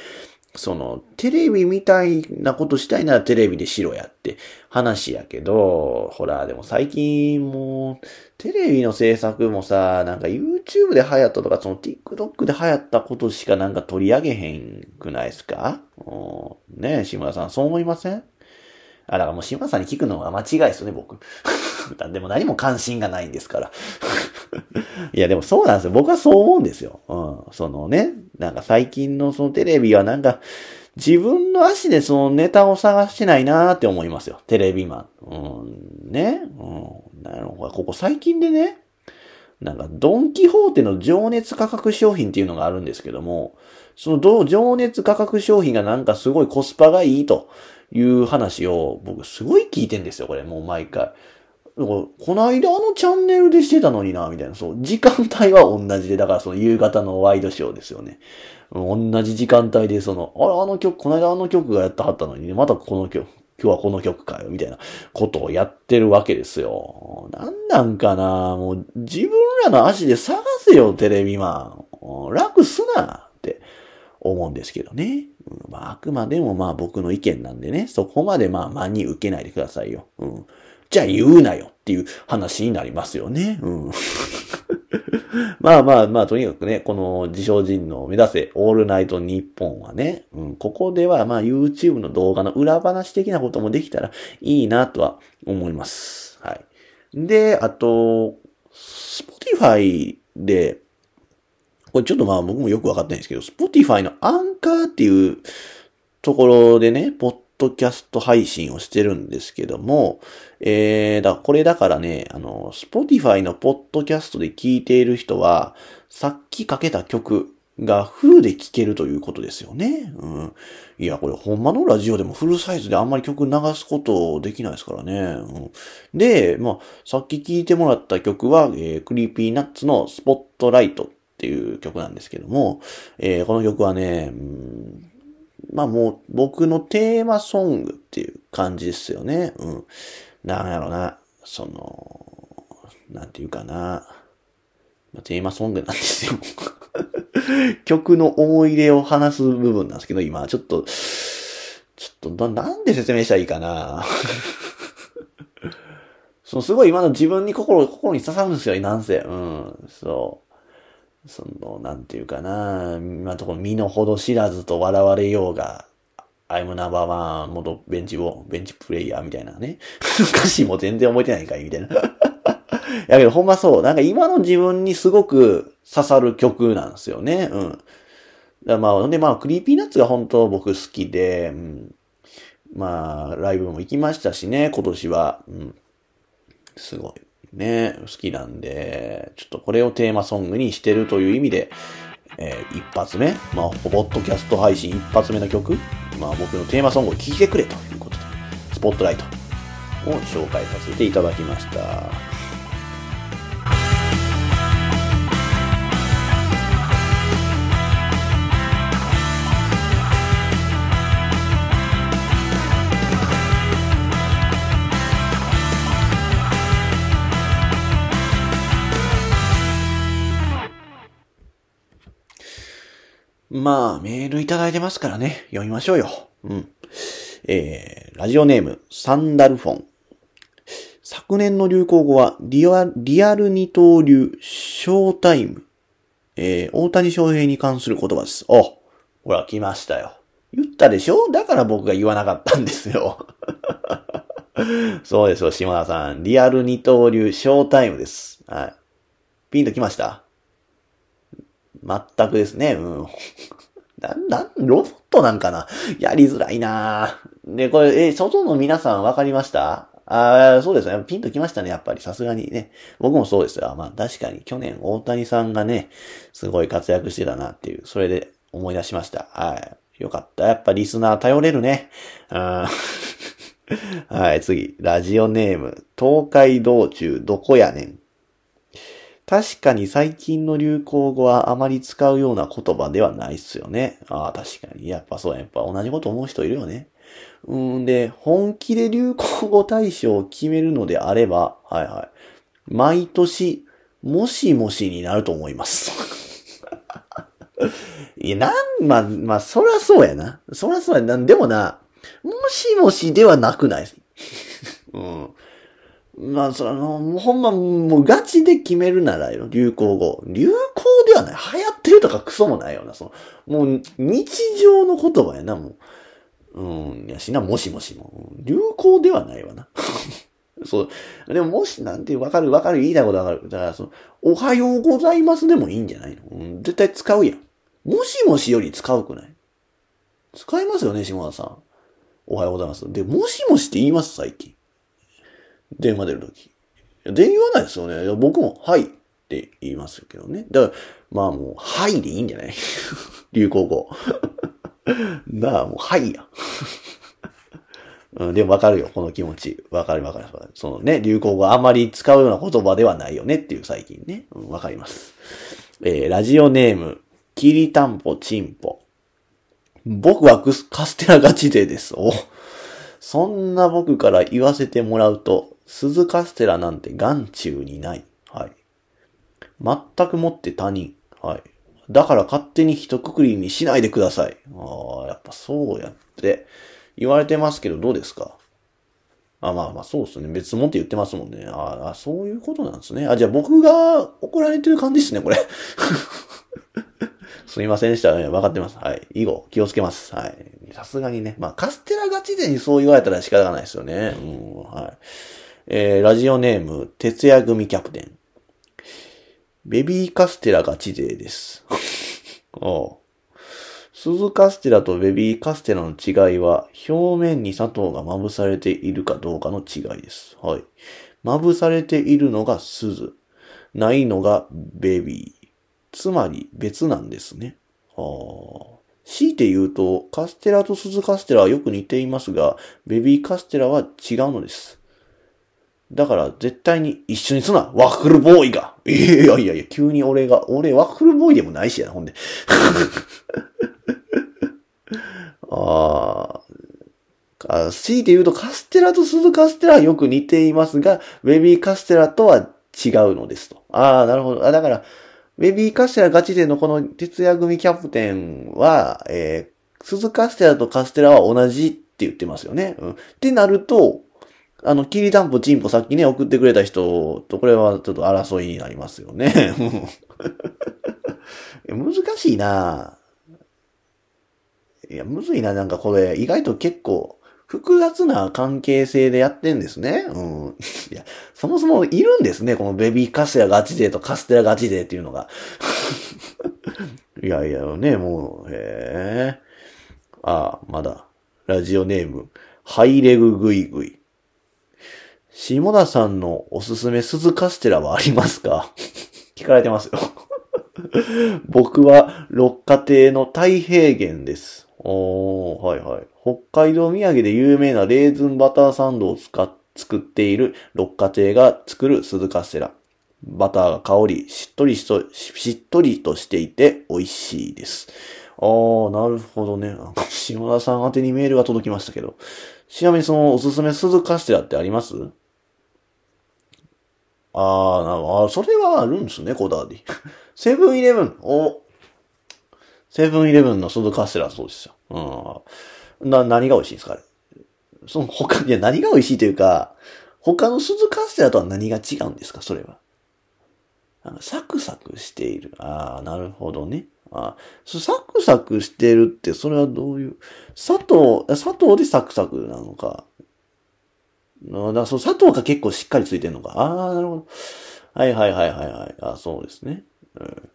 その、テレビみたいなことしたいならテレビでしろやって話やけど、ほら、でも最近もう、テレビの制作もさ、なんか YouTube で流行ったとか、その TikTok で流行ったことしかなんか取り上げへんくないですか？うんねえ、志村さん、そう思いません？あ、だからもう島さんに聞くのは間違いですよね、僕。でも何も関心がないんですから。いや、でもそうなんですよ。僕はそう思うんですよ。うん。そのね、なんか最近のそのテレビはなんか、自分の足でそのネタを探してないなーって思いますよ。テレビマン。うん、ね。うん。なるほど。ここ最近でね、なんか、ドンキホーテの情熱価格商品っていうのがあるんですけども、その情熱価格商品がなんかすごいコスパがいいという話を僕すごい聞いてんですよ、これもう毎回。この間あのチャンネルでしてたのにな、みたいな。そう。時間帯は同じで、だからその夕方のワイドショーですよね。同じ時間帯で、その、あれ、あの曲、この間あの曲がやったはったのに、ね、またこの曲、今日はこの曲かよ、みたいなことをやってるわけですよ。なんなんかなもう自分らの足で探せよ、テレビマン。楽すなって思うんですけどね。まあ、あくまでもまあ僕の意見なんでね、そこまでまあ真に受けないでくださいよ。うん。じゃあ言うなよっていう話になりますよね。うん。まあまあまあ、とにかくね、この自称人の目指せオールナイトニッポンはね、うん、ここではまあ YouTube の動画の裏話的なこともできたらいいなとは思います。はい。で、あと、Spotify で、これちょっとまあ僕もよくわかってないんですけど、Spotify のアンカーっていうところでね、ポッドキャスト配信をしてるんですけども、えー、だ、これだからね、あの、Spotify のポッドキャストで聞いている人は、さっきかけた曲がフルで聴けるということですよね。うん。いや、これほんまのラジオでもフルサイズであんまり曲流すことできないですからね。うん、で、まあ、さっき聴いてもらった曲は、えー、 Creepy Nuts のスポットライトっていう曲なんですけども、えー、この曲はね、うんまあもう僕のテーマソングっていう感じですよね。うん。なんやろな。その、なんていうかな。まあ、テーマソングなんですよ。曲の思い出を話す部分なんですけど、今ちょっと、ちょっとな、んで説明したらいいかな。そのすごい今の自分に心、心に刺さるんですよ、なんせ。うん。そう。その、なんていうかな、今のところ身の程知らずと笑われようが、アイムナンバーワン元ベンチを、ベンチプレイヤーみたいなね。歌詞も全然覚えてないかいみたいな。やけどほんまそう。なんか今の自分にすごく刺さる曲なんですよね。うん。だまあ、でまあ、 Creepy Nuts が本当僕好きで、うん、まあ、ライブも行きましたしね、今年は。うん。すごい。ね、好きなんで、ちょっとこれをテーマソングにしてるという意味で、えー、一発目、まあ、ポッドキャスト配信一発目の曲、まあ、僕のテーマソングを聴いてくれということで、スポットライトを紹介させていただきました。まあ、メールいただいてますからね、読みましょうよ。うん。えー、ラジオネーム、サンダルフォン。昨年の流行語は、リアリアル二刀流、ショータイム。えー、大谷翔平に関する言葉です。お、ほら、来ましたよ。言ったでしょ？だから僕が言わなかったんですよ。そうですよ、島田さん。リアル二刀流、ショータイムです。はい。ピンと来ました？全くですね。うん。な、な、ロボットなんかな？やりづらいなで、これ、え、外の皆さん分かりました？ああ、そうですね。ピンときましたね、やっぱり。さすがにね。僕もそうですよ。まあ確かに去年大谷さんがね、すごい活躍してたなっていう、それで思い出しました。はい。よかった。やっぱリスナー頼れるね。はい、次。ラジオネーム。東海道中どこやねん。確かに最近の流行語はあまり使うような言葉ではないっすよね。ああ、確かに。やっぱそうや。っぱ同じこと思う人いるよね。うんで、本気で流行語大賞を決めるのであれば、はいはい。毎年、もしもしになると思います。いや、なん、まあ、まあ、そらそうやな。そらそうやな。でもな、もしもしではなくない。うん。まあ、その、ほんま、もうガチで決めるならよ、流行語。流行ではない。流行ってるとかクソもないよな、その、もう日常の言葉やな、もう。うん、やしな、もしもしも。流行ではないわな。そう。でも、もし、なんてわかるわかる言いたいことわかる。だから、その、おはようございますでもいいんじゃないの、うん、絶対使うやん。もしもしより使うくない？使いますよね、島田さん。おはようございます。で、もしもしって言います、最近。電話出るとき。電話ないですよね。僕も、はいって言いますけどね。だから、まあもう、はいでいいんじゃない？流行語。なあ、もう、はいや。うん、でもわかるよ、この気持ち。わかるわかる。そのね、流行語あまり使うような言葉ではないよねっていう最近ね。わ、うん、かります。えー、ラジオネーム、きりたんぽちんぽ。僕はカステラガチ勢です。お。そんな僕から言わせてもらうと、鈴カステラなんて眼中にない。はい。全くもって他人。はい。だから勝手に一括りにしないでください。ああ、やっぱそうやって言われてますけど、どうですか？あ、まあまあ、そうですね。別物って言ってますもんね。ああ、そういうことなんですね。あ、じゃあ僕が怒られてる感じですね、これ。すいませんでした。分かってます。はい。以後、気をつけます。はい。さすがにね。まあ、カステラガチでにそう言われたら仕方がないですよね。うん、はい。えー、ラジオネーム、徹夜組キャプテン。ベビーカステラガチ勢です。お。鈴カステラとベビーカステラの違いは、表面に砂糖がまぶされているかどうかの違いです。はい。まぶされているのが鈴。ないのがベビー。つまり別なんですね。はあ。強いて言うと、カステラと鈴カステラはよく似ていますが、ベビーカステラは違うのです。だから絶対に一緒にすなワッフルボーイがいやいやいや、急に俺が、俺ワッフルボーイでもないしやな、ほんで。ああ、強いて言うとカステラと鈴カステラはよく似ていますが、ベビーカステラとは違うのですと。ああ、なるほど。あ、だから、ベビーカステラガチ勢のこの徹夜組キャプテンは、えー、鈴カステラとカステラは同じって言ってますよね。うん。ってなると、あの、きりたんぽちんぽさっきね、送ってくれた人と、これはちょっと争いになりますよね。難しいないや、むずいな、なんかこれ、意外と結構、複雑な関係性でやってんですね。うん。いや、そもそもいるんですね。このベビーカステラガチ勢とカステラガチ勢っていうのが。いやいや、ね、もう、へえ。ああ、まだ。ラジオネーム、ハイレググイグイ。下田さんのおすすめ鈴カステラはありますか？聞かれてますよ 僕は六花亭の太平原です。おー、はいはい。北海道土産で有名なレーズンバターサンドを使っ、作っている六花亭が作る鈴カステラ。バターが香り、しっとりしと、しっとりとしていて美味しいです。あー、なるほどね。なんか島田さん宛にメールが届きましたけど。ちなみにそのおすすめ鈴カステラってあります？あー、なるほど。それはあるんですね、こだわり。セブンイレブン。お、セブンイレブンの鈴カステラそうですよ。うん。な、何が美味しいんですかあれ？その他、いや、何が美味しいというか、他の鈴カステラとは何が違うんですかそれは？サクサクしている。ああ、なるほどね。あサクサクしてるって、それはどういう、砂糖、砂糖でサクサクなのか。だからそ砂糖が結構しっかりついてるのか。ああ、なるほど。はいはいはいはいはい。あそうですね。うん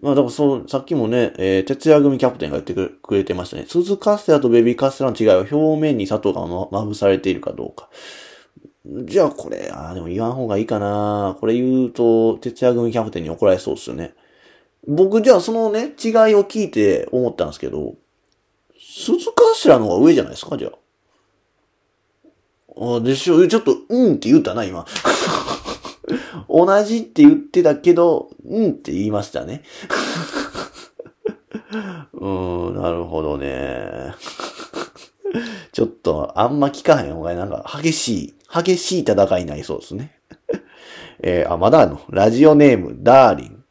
まあ、だからそう、さっきもね、えー、徹夜組キャプテンが言ってくれてましたね。鈴カステラとベビーカステラの違いは表面に砂糖がまぶされているかどうか。じゃあこれ、ああ、でも言わん方がいいかな。これ言うと、徹夜組キャプテンに怒られそうですよね。僕、じゃあそのね、違いを聞いて思ったんですけど、鈴カステラの方が上じゃないですか、じゃあ。あでしょ、ちょっと、うんって言ったな、今。同じって言ってたけど、うんって言いましたね。うーん、なるほどね。ちょっと、あんま聞かへん方がなんか、激しい、激しい戦いになりそうですね。えー、あ、まだあの、ラジオネーム、ダーリン。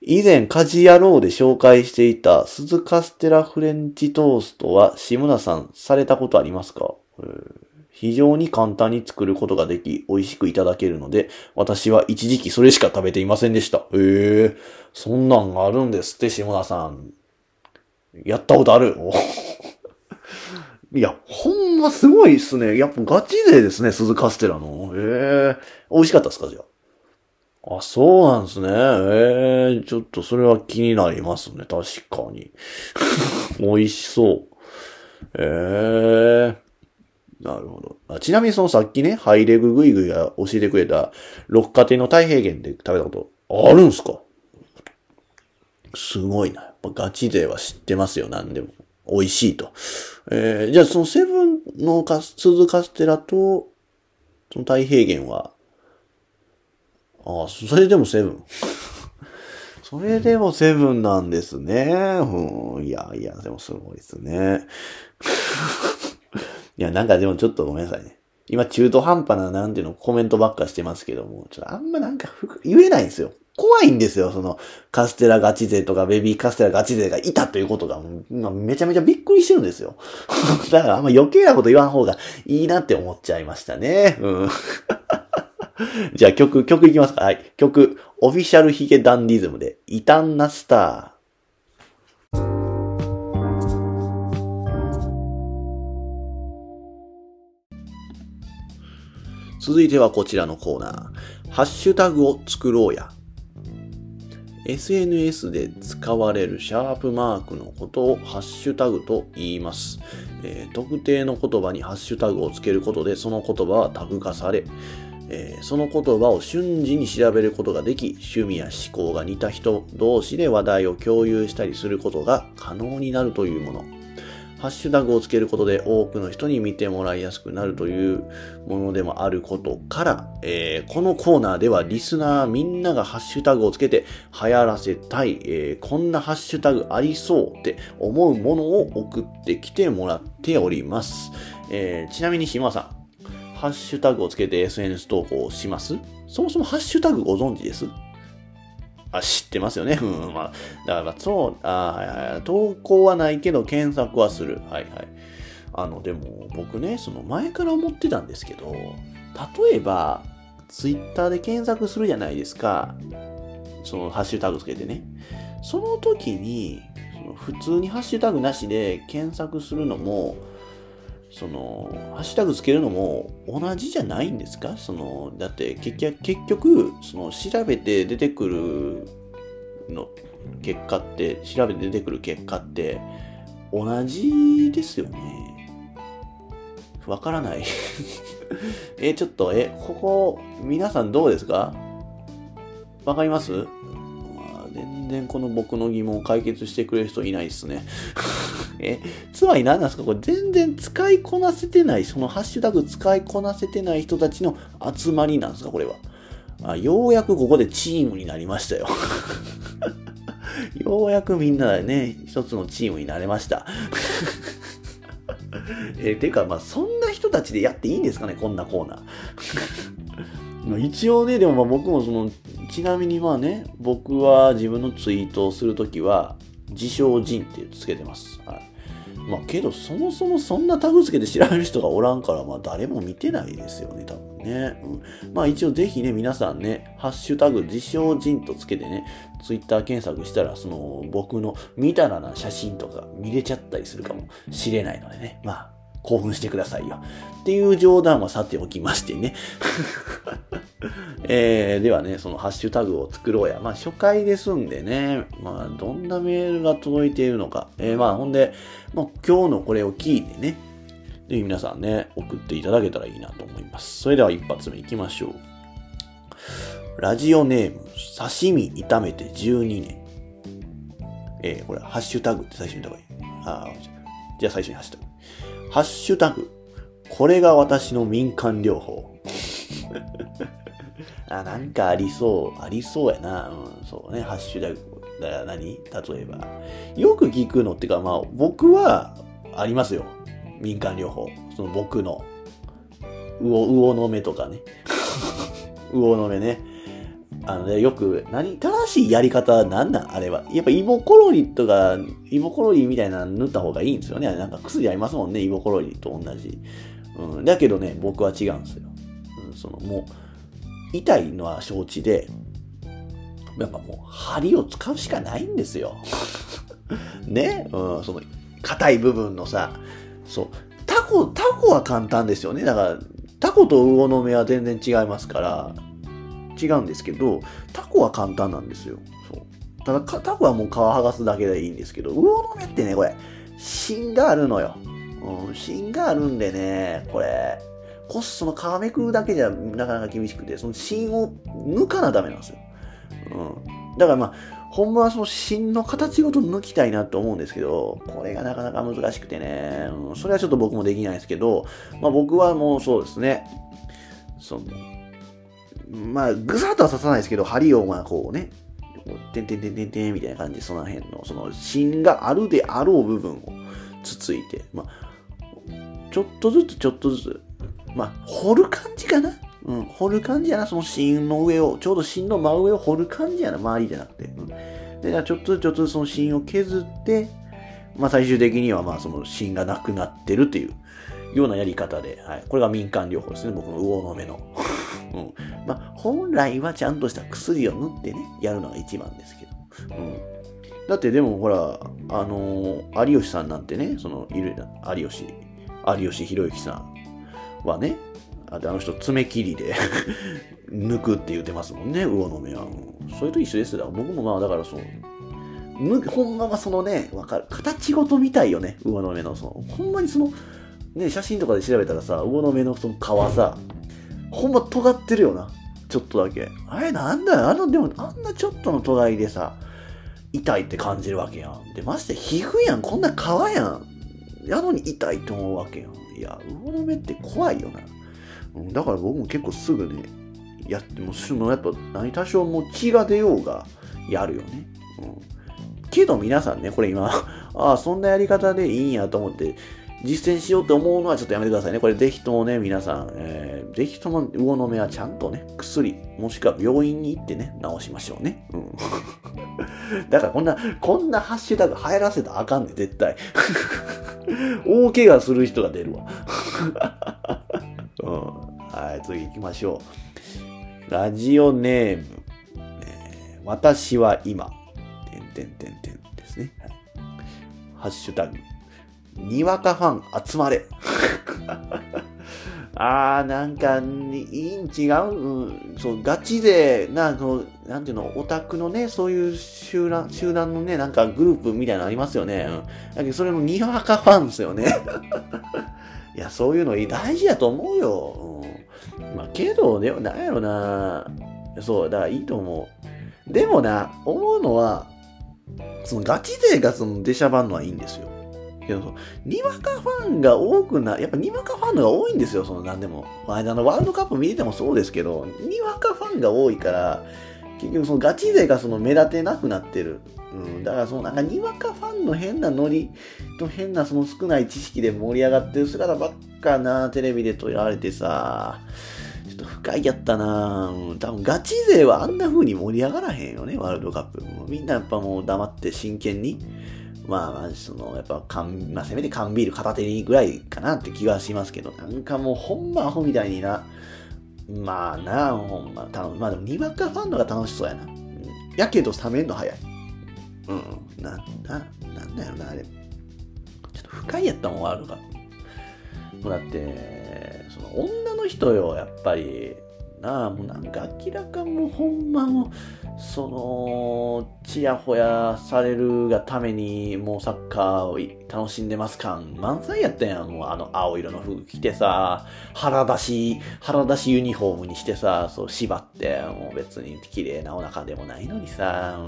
以前、家事野郎で紹介していた、鈴カステラフレンチトーストは、志村さん、されたことありますか、えー非常に簡単に作ることができ、美味しくいただけるので、私は一時期それしか食べていませんでした。へえ、そんなんがあるんですって、下田さん。やったことある？いや、ほんますごいっすね。やっぱガチ勢ですね、鈴カステラの。へえ、美味しかったですか、じゃあ？あ、そうなんですね。ええちょっとそれは気になりますね。確かに。美味しそう。ええなるほど。あちなみにそのさっきね、ハイレググイグイが教えてくれた、六花亭の太平原で食べたことあるんすか？すごいな。やっぱガチ勢は知ってますよ、なんでも。美味しいと。えー、じゃあそのセブンのカス、鈴カステラと、その太平原は、ああ、それでもセブン。それでもセブンなんですね。うん、いやいや、でもすごいですね。いや、なんかでもちょっとごめんなさいね。今中途半端ななんていうのコメントばっかしてますけども、ちょっとあんまなんか言えないんですよ。怖いんですよ、その、カステラガチ勢とかベビーカステラガチ勢がいたということが、めちゃめちゃびっくりしてるんですよ。だからあんま余計なこと言わん方がいいなって思っちゃいましたね。うん。じゃあ曲、曲いきますかはい。曲、オフィシャルヒゲダンディズムで、異端なスター。続いてはこちらのコーナー。ハッシュタグを作ろうや。SNS で使われるシャープマークのことをハッシュタグと言います。えー、特定の言葉にハッシュタグをつけることでその言葉はタグ化され、えー、その言葉を瞬時に調べることができ、趣味や思考が似た人同士で話題を共有したりすることが可能になるというもの。ハッシュタグをつけることで多くの人に見てもらいやすくなるというものでもあることから、えー、このコーナーではリスナーみんながハッシュタグをつけて流行らせたい、えー、こんなハッシュタグありそうって思うものを送ってきてもらっております。えー、ちなみに島さん、ハッシュタグをつけて SNS 投稿します？そもそもハッシュタグご存知です？あ、知ってますよね。うん、まあ、だからそう、あはいはい。投稿はないけど検索はする。はいはい。あの、でも僕ね、その前から思ってたんですけど、例えば、ツイッターで検索するじゃないですか。そのハッシュタグつけてね。その時に、その普通にハッシュタグなしで検索するのも、その、ハッシュタグつけるのも同じじゃないんですか？その、だって結局、その、調べて出てくるの結果って、調べて出てくる結果って、同じですよね。わからない。え、ちょっと、え、ここ、皆さんどうですか？わかります？全然この僕の疑問を解決してくれる人いないですね。え、つまり何なんですか？これ全然使いこなせてない、そのハッシュタグ使いこなせてない人たちの集まりなんですか？これは。あようやくここでチームになりましたよ。ようやくみんなでね、一つのチームになれました。え、ていうか、まあ、そんな人たちでやっていいんですかね？こんなコーナー。一応ね、でもまあ僕もその、ちなみにまあね、僕は自分のツイートをするときは、自称人ってつけてます。はい。まあけど、そもそもそんなタグ付けて調べる人がおらんから、まあ誰も見てないですよね、多分ね。うん、まあ一応ぜひね、皆さんね、ハッシュタグ自称人とつけてね、ツイッター検索したら、その僕の見たらな写真とか見れちゃったりするかもしれないのでね、まあ興奮してくださいよ。っていう冗談はさておきましてね。えー、ではね、そのハッシュタグを作ろうや。まあ初回ですんでね、まあどんなメールが届いているのか。えー、まあほんで、まあ今日のこれを聞いてね、ぜひ皆さんね、送っていただけたらいいなと思います。それでは一発目いきましょう。ラジオネーム、刺身炒めて12年。えー、これ、ハッシュタグって最初に言った方がいい。あじゃあ最初にハッシュタグ。ハッシュタグ、これが私の民間療法。あ、なんかありそう、ありそうやな。うん、そうね、ハッシュタグ。だから何？例えば。よく聞くのってか、まあ、僕は、ありますよ。民間療法。その僕の。魚、魚の目とかね。魚の目ね。あのね、よく、何、正しいやり方なんなんあれは。やっぱイボコロリとか、イボコロリみたいなの塗った方がいいんですよね。なんか薬ありますもんね、イボコロリと同じ。うん。だけどね、僕は違うんですよ。うん、その、もう、痛いのは承知で、やっぱもう、針を使うしかないんですよ。ねうん、その、硬い部分のさ、そう、タコ、タコは簡単ですよね。だから、タコと魚の目は全然違いますから、違うんですけど、タコは簡単なんですよ。そう。ただ、タコはもう皮剥がすだけでいいんですけど、魚の目ってね、これ、芯があるのよ。うん、芯があるんでね、これ、こその皮めくるだけじゃなかなか厳しくて、その芯を抜かなダメなんですよ。うん。だからまあ、ほんまはその芯の形ごと抜きたいなと思うんですけど、これがなかなか難しくてね、うん、それはちょっと僕もできないですけど、まあ僕はもうそうですね、その、まあ、ぐさっとは刺さないですけど、針をまあこうね、てんてんてんてんてんみたいな感じで、その辺の、その芯があるであろう部分をつついて、まあ、ちょっとずつちょっとずつ、まあ、掘る感じかな？うん、掘る感じやな、その芯の上を、ちょうど芯の真上を掘る感じやな、周りじゃなくて。うん、で、ちょっとずつちょっとずつその芯を削って、まあ最終的にはまあその芯がなくなってるっていうようなやり方で、はい。これが民間療法ですね、僕の魚の目の。うん。まあ本来はちゃんとした薬を塗ってね、やるのが一番ですけど。うん。だってでもほら、あのー、有吉さんなんてね、その、いる、有吉、有吉弘之さんはね、ああの人爪切りで 抜くって言ってますもんね、魚の目は。それと一緒ですよ。僕もまあだからそう、ほんまはそのね、わかる。形ごと見たいよね、魚の目の。そのほんまにその、ね、写真とかで調べたらさ、魚の目のその皮さ、ほんま尖ってるよな。ちょっとだけ。あれなんだよ。あの、でもあんなちょっとの尖りでさ、痛いって感じるわけやん。で、まして皮膚やん。こんな皮やん。やのに痛いと思うわけやん。いや、魚の目って怖いよな。だから僕も結構すぐね、やっても、すもやっぱ何多少もう血が出ようがやるよね。うん。けど皆さんね、これ今、ああ、そんなやり方でいいんやと思って、実践しようって思うのはちょっとやめてくださいね。これぜひともね、皆さん、えー、ぜひとも魚の目はちゃんとね、薬、もしくは病院に行ってね、治しましょうね。うん。だからこんな、こんなハッシュタグ流行らせたらあかんね絶対。大怪我する人が出るわ。うん、はい、次行きましょう。ラジオネーム、えー、私は今、てんてんてんてんですね。はい、ハッシュタグ、にわかファン集まれ。あー、なんか、いいん違う、うん、そう、ガチ勢、な、その、なんていうの、オタクのね、そういう集団、集団のね、なんかグループみたいなのありますよね。うん。だけど、それのにわかファンですよね。いや、そういうの大事やと思うよ。うん、まあ、けど、でも、なんやろな。そう、だからいいと思う。でもな、思うのは、そのガチ勢がその出しゃばんのはいいんですよ。けど、にわかファンが多くな、やっぱにわかファンのが多いんですよ、その何でも。間のワールドカップ見ててもそうですけど、にわかファンが多いから、結局そのガチ勢がその目立てなくなってる。うん、だからそのなんかにわかファンの変なノリと変なその少ない知識で盛り上がってる姿ばっかな、テレビで撮られてさ、ちょっと不快やったな多分ガチ勢はあんな風に盛り上がらへんよね、ワールドカップ。みんなやっぱもう黙って真剣に。まあ、まあ、その、やっぱ、缶、まあ、せめて缶ビール片手にぐらいかなって気がしますけど、なんかもうほんまアホみたいにな、まあな、ほんま、たまあでも、にわかファンのが楽しそうやな。うん、やけど冷めんの早い。うん、な、な、なんだよな、あれ。ちょっと不快やったもん、ワールドカップ。もうだって、その女の人よ、やっぱり、なあ、もうなんか明らかもうほんまもう、その、ちやほやされるがために、もうサッカーを楽しんでます感満載やったやん。もうあの青色の服着てさ、腹出し、腹出しユニフォームにしてさ、そう縛って、もう別に綺麗なお腹でもないのにさ、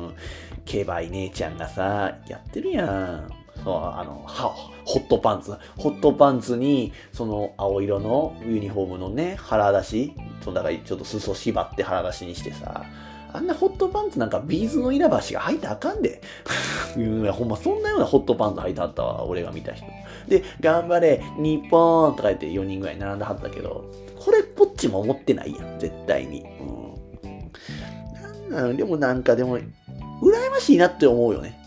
ケバイ姉ちゃんがさ、やってるやん。そう、あの、は、ホットパンツ。ホットパンツに、その青色のユニフォームのね、腹出し、そうだからちょっと裾縛って腹出しにしてさ、あんなホットパンツなんかビーズの稲葉が履いたらあかんで。い や、ほんまそんなようなホットパンツ履いてはったわ、俺が見た人。で、頑張れ、日本とか言って4人ぐらい並んではったけど、これこっちも思ってないやん、絶対に。うん。なんなのでもなんかでも、羨ましいなって思うよね。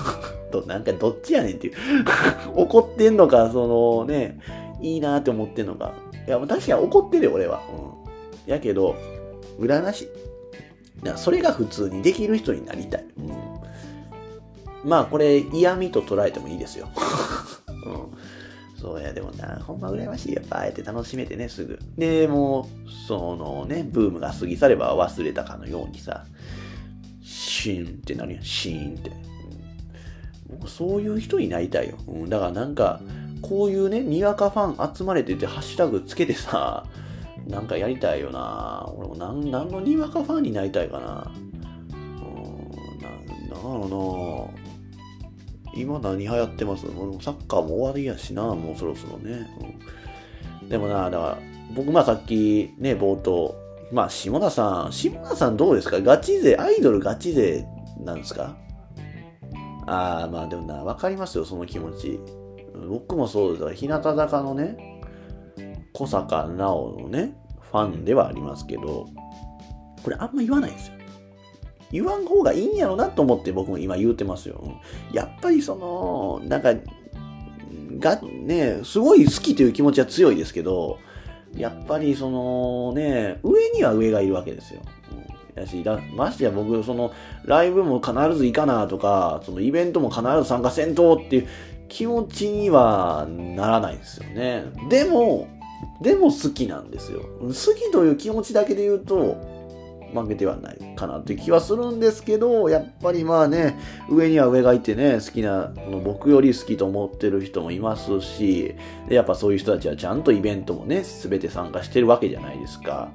と、なんかどっちやねんっていう。怒ってんのか、そのね、いいなって思ってんのか。いや、確かに怒ってるよ、俺は。うん。やけど、羨ましい。それが普通にできる人になりたい。うん、まあ、これ嫌味と捉えてもいいですよ。うん、そうや、でもな、ほんま羨ましい。やっぱ、あえて楽しめてね、すぐ。で、もう、そのね、ブームが過ぎ去れば忘れたかのようにさ、シーンってなるやん、シーンって。うん、僕、そういう人になりたいよ。うん、だからなんか、こういうね、にわかファン集まれてて、ハッシュタグつけてさ、なんかやりたいよな俺もなん、なんのにわかファンになりたいかな。うん、な、んだろうな今何流行ってます？もうサッカーも終わりやしなもうそろそろね。うん、でもなだから、僕まあさっきね、冒頭、まあ下田さん、下田さんどうですか？ガチ勢、アイドルガチ勢なんですか？ああ、まあでもな、わかりますよ、その気持ち。僕もそうですよ。日向坂のね、小坂直のね、ファンではありますけど、これあんま言わないんですよ。言わん方がいいんやろなと思って僕も今言うてますよ。やっぱりその、なんか、が、ね、すごい好きという気持ちは強いですけど、やっぱりそのね、上には上がいるわけですよ。やし、だましてや僕、その、ライブも必ず行かなとか、そのイベントも必ず参加せんとっていう気持ちにはならないんですよね。でも、でも好きなんですよ。好きという気持ちだけで言うと、負けてはないかなって気はするんですけど、やっぱりまあね、上には上がいてね、好きな、僕より好きと思ってる人もいますし、やっぱそういう人たちはちゃんとイベントもね、すべて参加してるわけじゃないですか。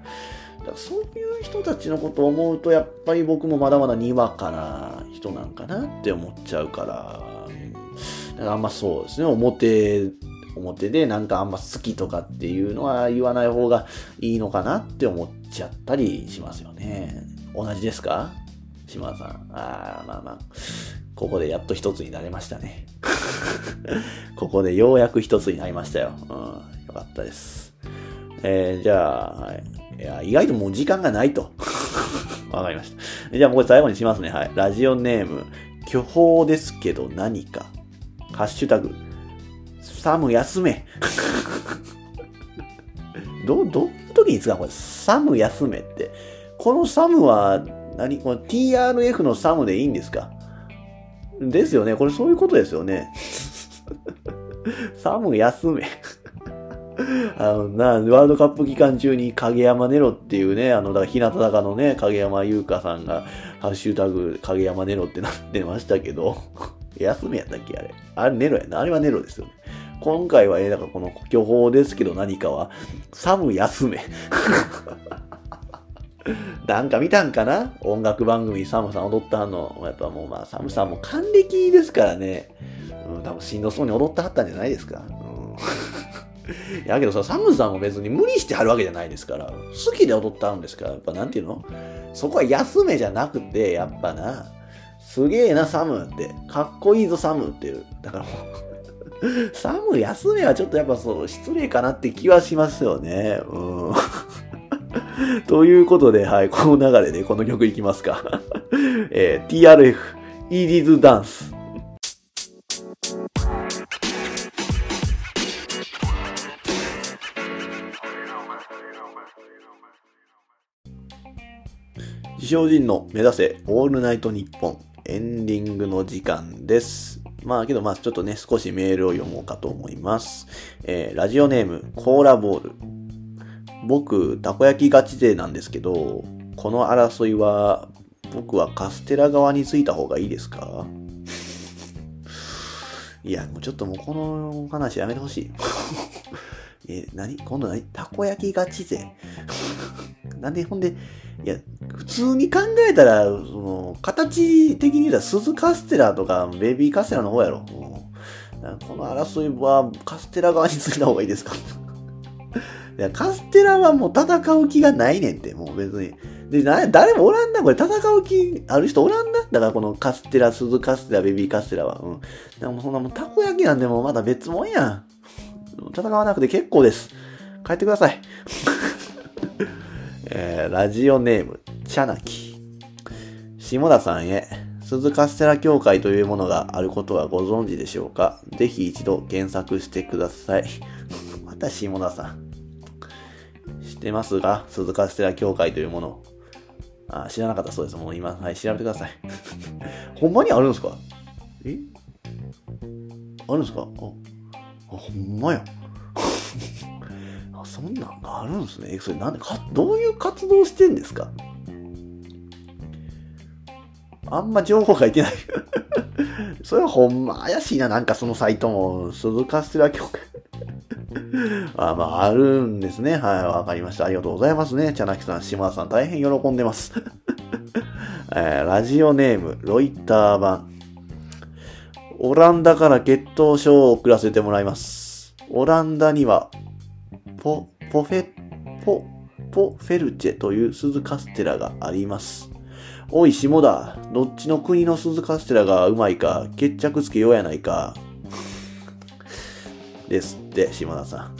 だからそういう人たちのことを思うと、やっぱり僕もまだまだにわかな人なんかなって思っちゃうから、だからあんまそうですね、表表でなんかあんま好きとかっていうのは言わない方がいいのかなって思っちゃったりしますよね。同じですか？島田さん。ああ、まあまあ。ここでやっと一つになれましたね。ここでようやく一つになりましたよ。うん。よかったです。えー、じゃあ、はい。いや、意外ともう時間がないと。わかりました。じゃあもうこれ最後にしますね。はい。ラジオネーム、巨峰ですけど何か。ハッシュタグ、サム休め。ど、どういう時に使うこれ、サム休めって。このサムは何、この TRF のサムでいいんですか？ですよね。これそういうことですよね。サム休め。あの、な、ワールドカップ期間中に影山ネロっていうね、あの、だから日向坂のね、影山優香さんが、ハッシュタグ、影山ネロってなってましたけど、休めやったっけあれ。あれネロやな。あれはネロですよね。今回は、えー、だからこの巨峰ですけど何かは、サム休め。なんか見たんかな？音楽番組サムさん踊ったの。やっぱもうまあサムさんも還暦ですからね。うん、多分しんどそうに踊ってはったんじゃないですか。うん、やけどさ、サムさんも別に無理してはるわけじゃないですから。好きで踊ったんですから。やっぱなんていうの？そこは休めじゃなくて、やっぱな、すげえな、サムって。かっこいいぞ、サムっていう。だからもうサム休めはちょっとやっぱそう、失礼かなって気はしますよね。うん。とい。うことで、はい、この流れでこの曲い。きますか。えー、TRF、イーディズダンス。自称人の目指せオールナイトニッポンエンディングの時間です。まあけどまあちょっとね、少しメールを読もうかと思います。えー、ラジオネーム、コーラボール。僕、たこ焼きガチ勢なんですけど、この争いは、僕はカステラ側についた方がいいですか？いや、もうちょっともうこの話やめてほしい。え、何？今度何？たこ焼きガチ勢 なんでほんで、いや、普通に考えたら、その、形的に言うたら鈴カステラとかベビーカステラの方やろ。この争いはカステラ側についた方がいいですか？いや、カステラはもう戦う気がないねんって、もう別に。で、な、誰もおらんな、これ戦う気ある人おらんな？だからこのカステラ、鈴カステラ、ベビーカステラは。うん。でもそんなもんたこ焼きなんでもまだ別もんやん。戦わなくて結構です。帰ってください。えー、ラジオネーム、チャナキ。下田さんへ、鈴カステラ協会というものがあることはご存知でしょうか？ぜひ一度検索してください。また下田さん。知ってますか鈴カステラ協会というもの。あ、知らなかったそうです。もう今、はい、調べてください。ほんまにあるんですか？え？あるんですか？あ、あほんまや。そんなんがあるんですね。それなんでか、どういう活動してんですか？あんま情報書いてない。それはほんま怪しいな、なんかそのサイトも、鈴カステラ協会。あまあ、あるんですね。はい、わかりました。ありがとうございますね。チャナキさん、島田さん、大変喜んでます。えー、ラジオネーム、ロイター版。オランダから血統書を送らせてもらいます。オランダには、ポ、ポフェ、ポ、ポフェルチェという鈴カステラがあります。おい、下田。どっちの国の鈴カステラがうまいか、決着つけようやないか。ですって、島田さん。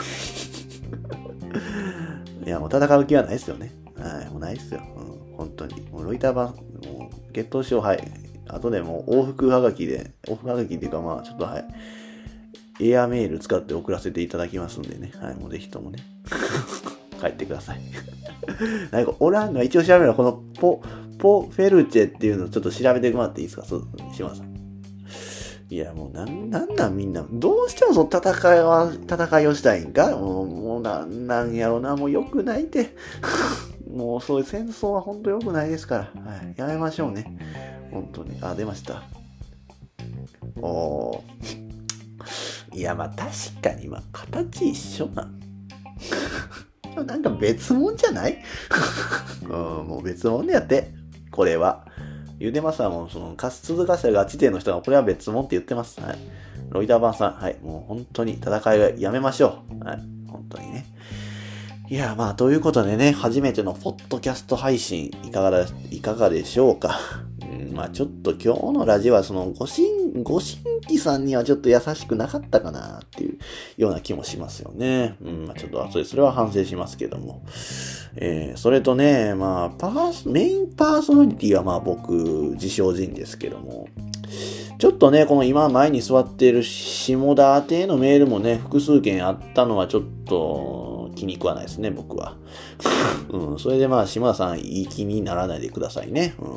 いや、もう戦う気はないですよね。はい、もうないですよ。うん、本当に。もうロイター版、もう、ゲットしよう、はい。後でもう往復はがきで、往復はがきっていうかまあ、ちょっとはい。エアメール使って送らせていただきますんでね。はい、もうぜひともね。帰ってください。なんか、おらんの一応調べるのこのポ、ポフェルチェっていうのをちょっと調べてもらっていいですか？そう、島さん。いや、もうなん、なんなんみんな。どうしてもその戦いは、戦いをしたいんか？もう、もうなんなんやろな。もう良くないって。もうそういう戦争は本当良くないですから。はい。やめましょうね。本当に。あ、出ました。おー。いや、まあ確かに、まあ形一緒な。なんか別物じゃない？うん、もう別物でやって。これは。言うてますわ、もう、その、かす続かせが地点の人が、これは別物って言ってます。はい。ロイターバンさん、はい。もう本当に戦いはやめましょう。はい。本当にね。いや、まあ、ということでね、初めてのポッドキャスト配信、いかがだ、いかがでしょうか？まあ、ちょっと今日のラジオは、その、ご新、ご新規さんにはちょっと優しくなかったかなっていうような気もしますよね。うん、まあ、ちょっと後でそれは反省しますけども。えー、それとね、まあ、パーメインパーソナリティはまあ僕、自称人ですけども、ちょっとね、この今前に座っている下田宛てのメールもね、複数件あったのはちょっと、気に食わないですね、僕は。うん、それでまあ、島田さん、いい気にならないでくださいね。うん。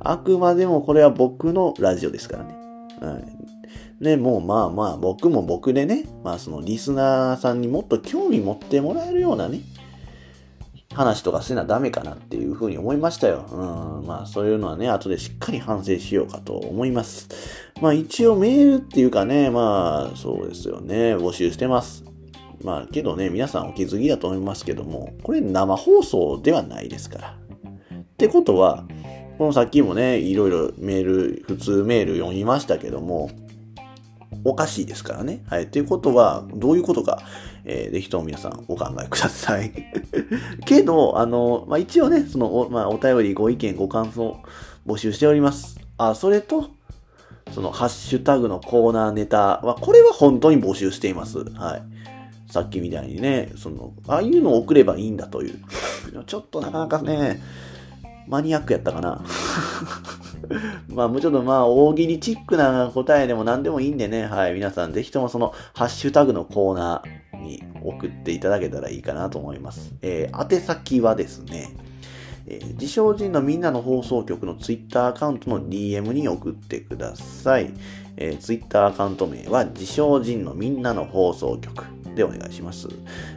あくまでもこれは僕のラジオですからね。はい。で、もうまあまあ、僕も僕でね、まあそのリスナーさんにもっと興味持ってもらえるようなね、話とかせなダメかなっていうふうに思いましたよ。うん。まあそういうのはね、後でしっかり反省しようかと思います。まあ一応メールっていうかね、まあそうですよね、募集してます。まあけどね、皆さんお気づきだと思いますけども、これ生放送ではないですから。ってことは、このさっきもね、いろいろメール、普通メール読みましたけども、おかしいですからね。はい。ということは、どういうことか、えー、ぜひとも皆さんお考えください。けど、あの、まあ、一応ね、その、お,、まあ、お便り、ご意見、ご感想、募集しております。あ、それと、その、ハッシュタグのコーナーネタは、これは本当に募集しています。はい。さっきみたいにね、その、ああいうのを送ればいいんだという。ちょっとなかなかね、マニアックやったかな。まあ、もうちょっとまあ、大喜利チックな答えでも何でもいいんでね、はい、皆さんぜひともその、ハッシュタグのコーナーに送っていただけたらいいかなと思います。えー、宛先はですね、えー、自称人のみんなの放送局のツイッターアカウントの DM に送ってください。えー、ツイッターアカウント名は自称人のみんなの放送局。でお願いします。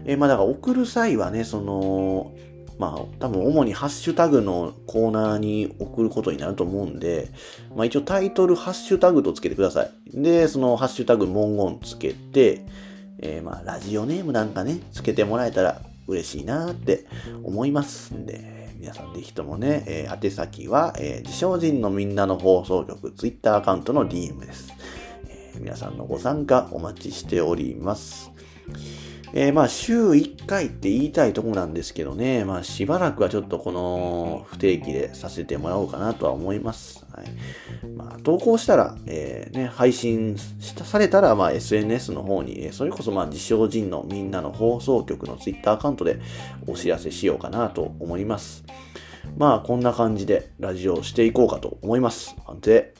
えー、まあだから送る際はね、その、まあ多分主にハッシュタグのコーナーに送ることになると思うんで、まあ一応タイトルハッシュタグとつけてください。で、そのハッシュタグ文言つけて、えー、まあラジオネームなんかね、つけてもらえたら嬉しいなって思いますんで、皆さんぜひともね、えー、宛先は、えー、自称人のみんなの放送局、ツイッターアカウントの DM です。えー、皆さんのご参加お待ちしております。えー、まあ、週1回って言いたいとこなんですけどね、まあ、しばらくはちょっとこの不定期でさせてもらおうかなとは思います。はい。まあ、投稿したら、えー、ね、配信されたら、まあ、SNS の方に、それこそ、まあ、自称人のみんなの放送局の Twitter アカウントでお知らせしようかなと思います。まあ、こんな感じでラジオをしていこうかと思います。で、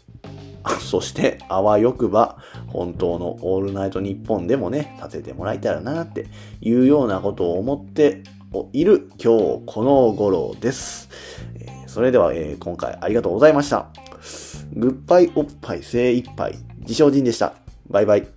そして、あわよくば、本当のオールナイトニッポンでもね、させてもらえたらなっていうようなことを思っている今日この頃です。それでは、えー、今回ありがとうございました。グッバイおっぱい精一杯、自称人でした。バイバイ。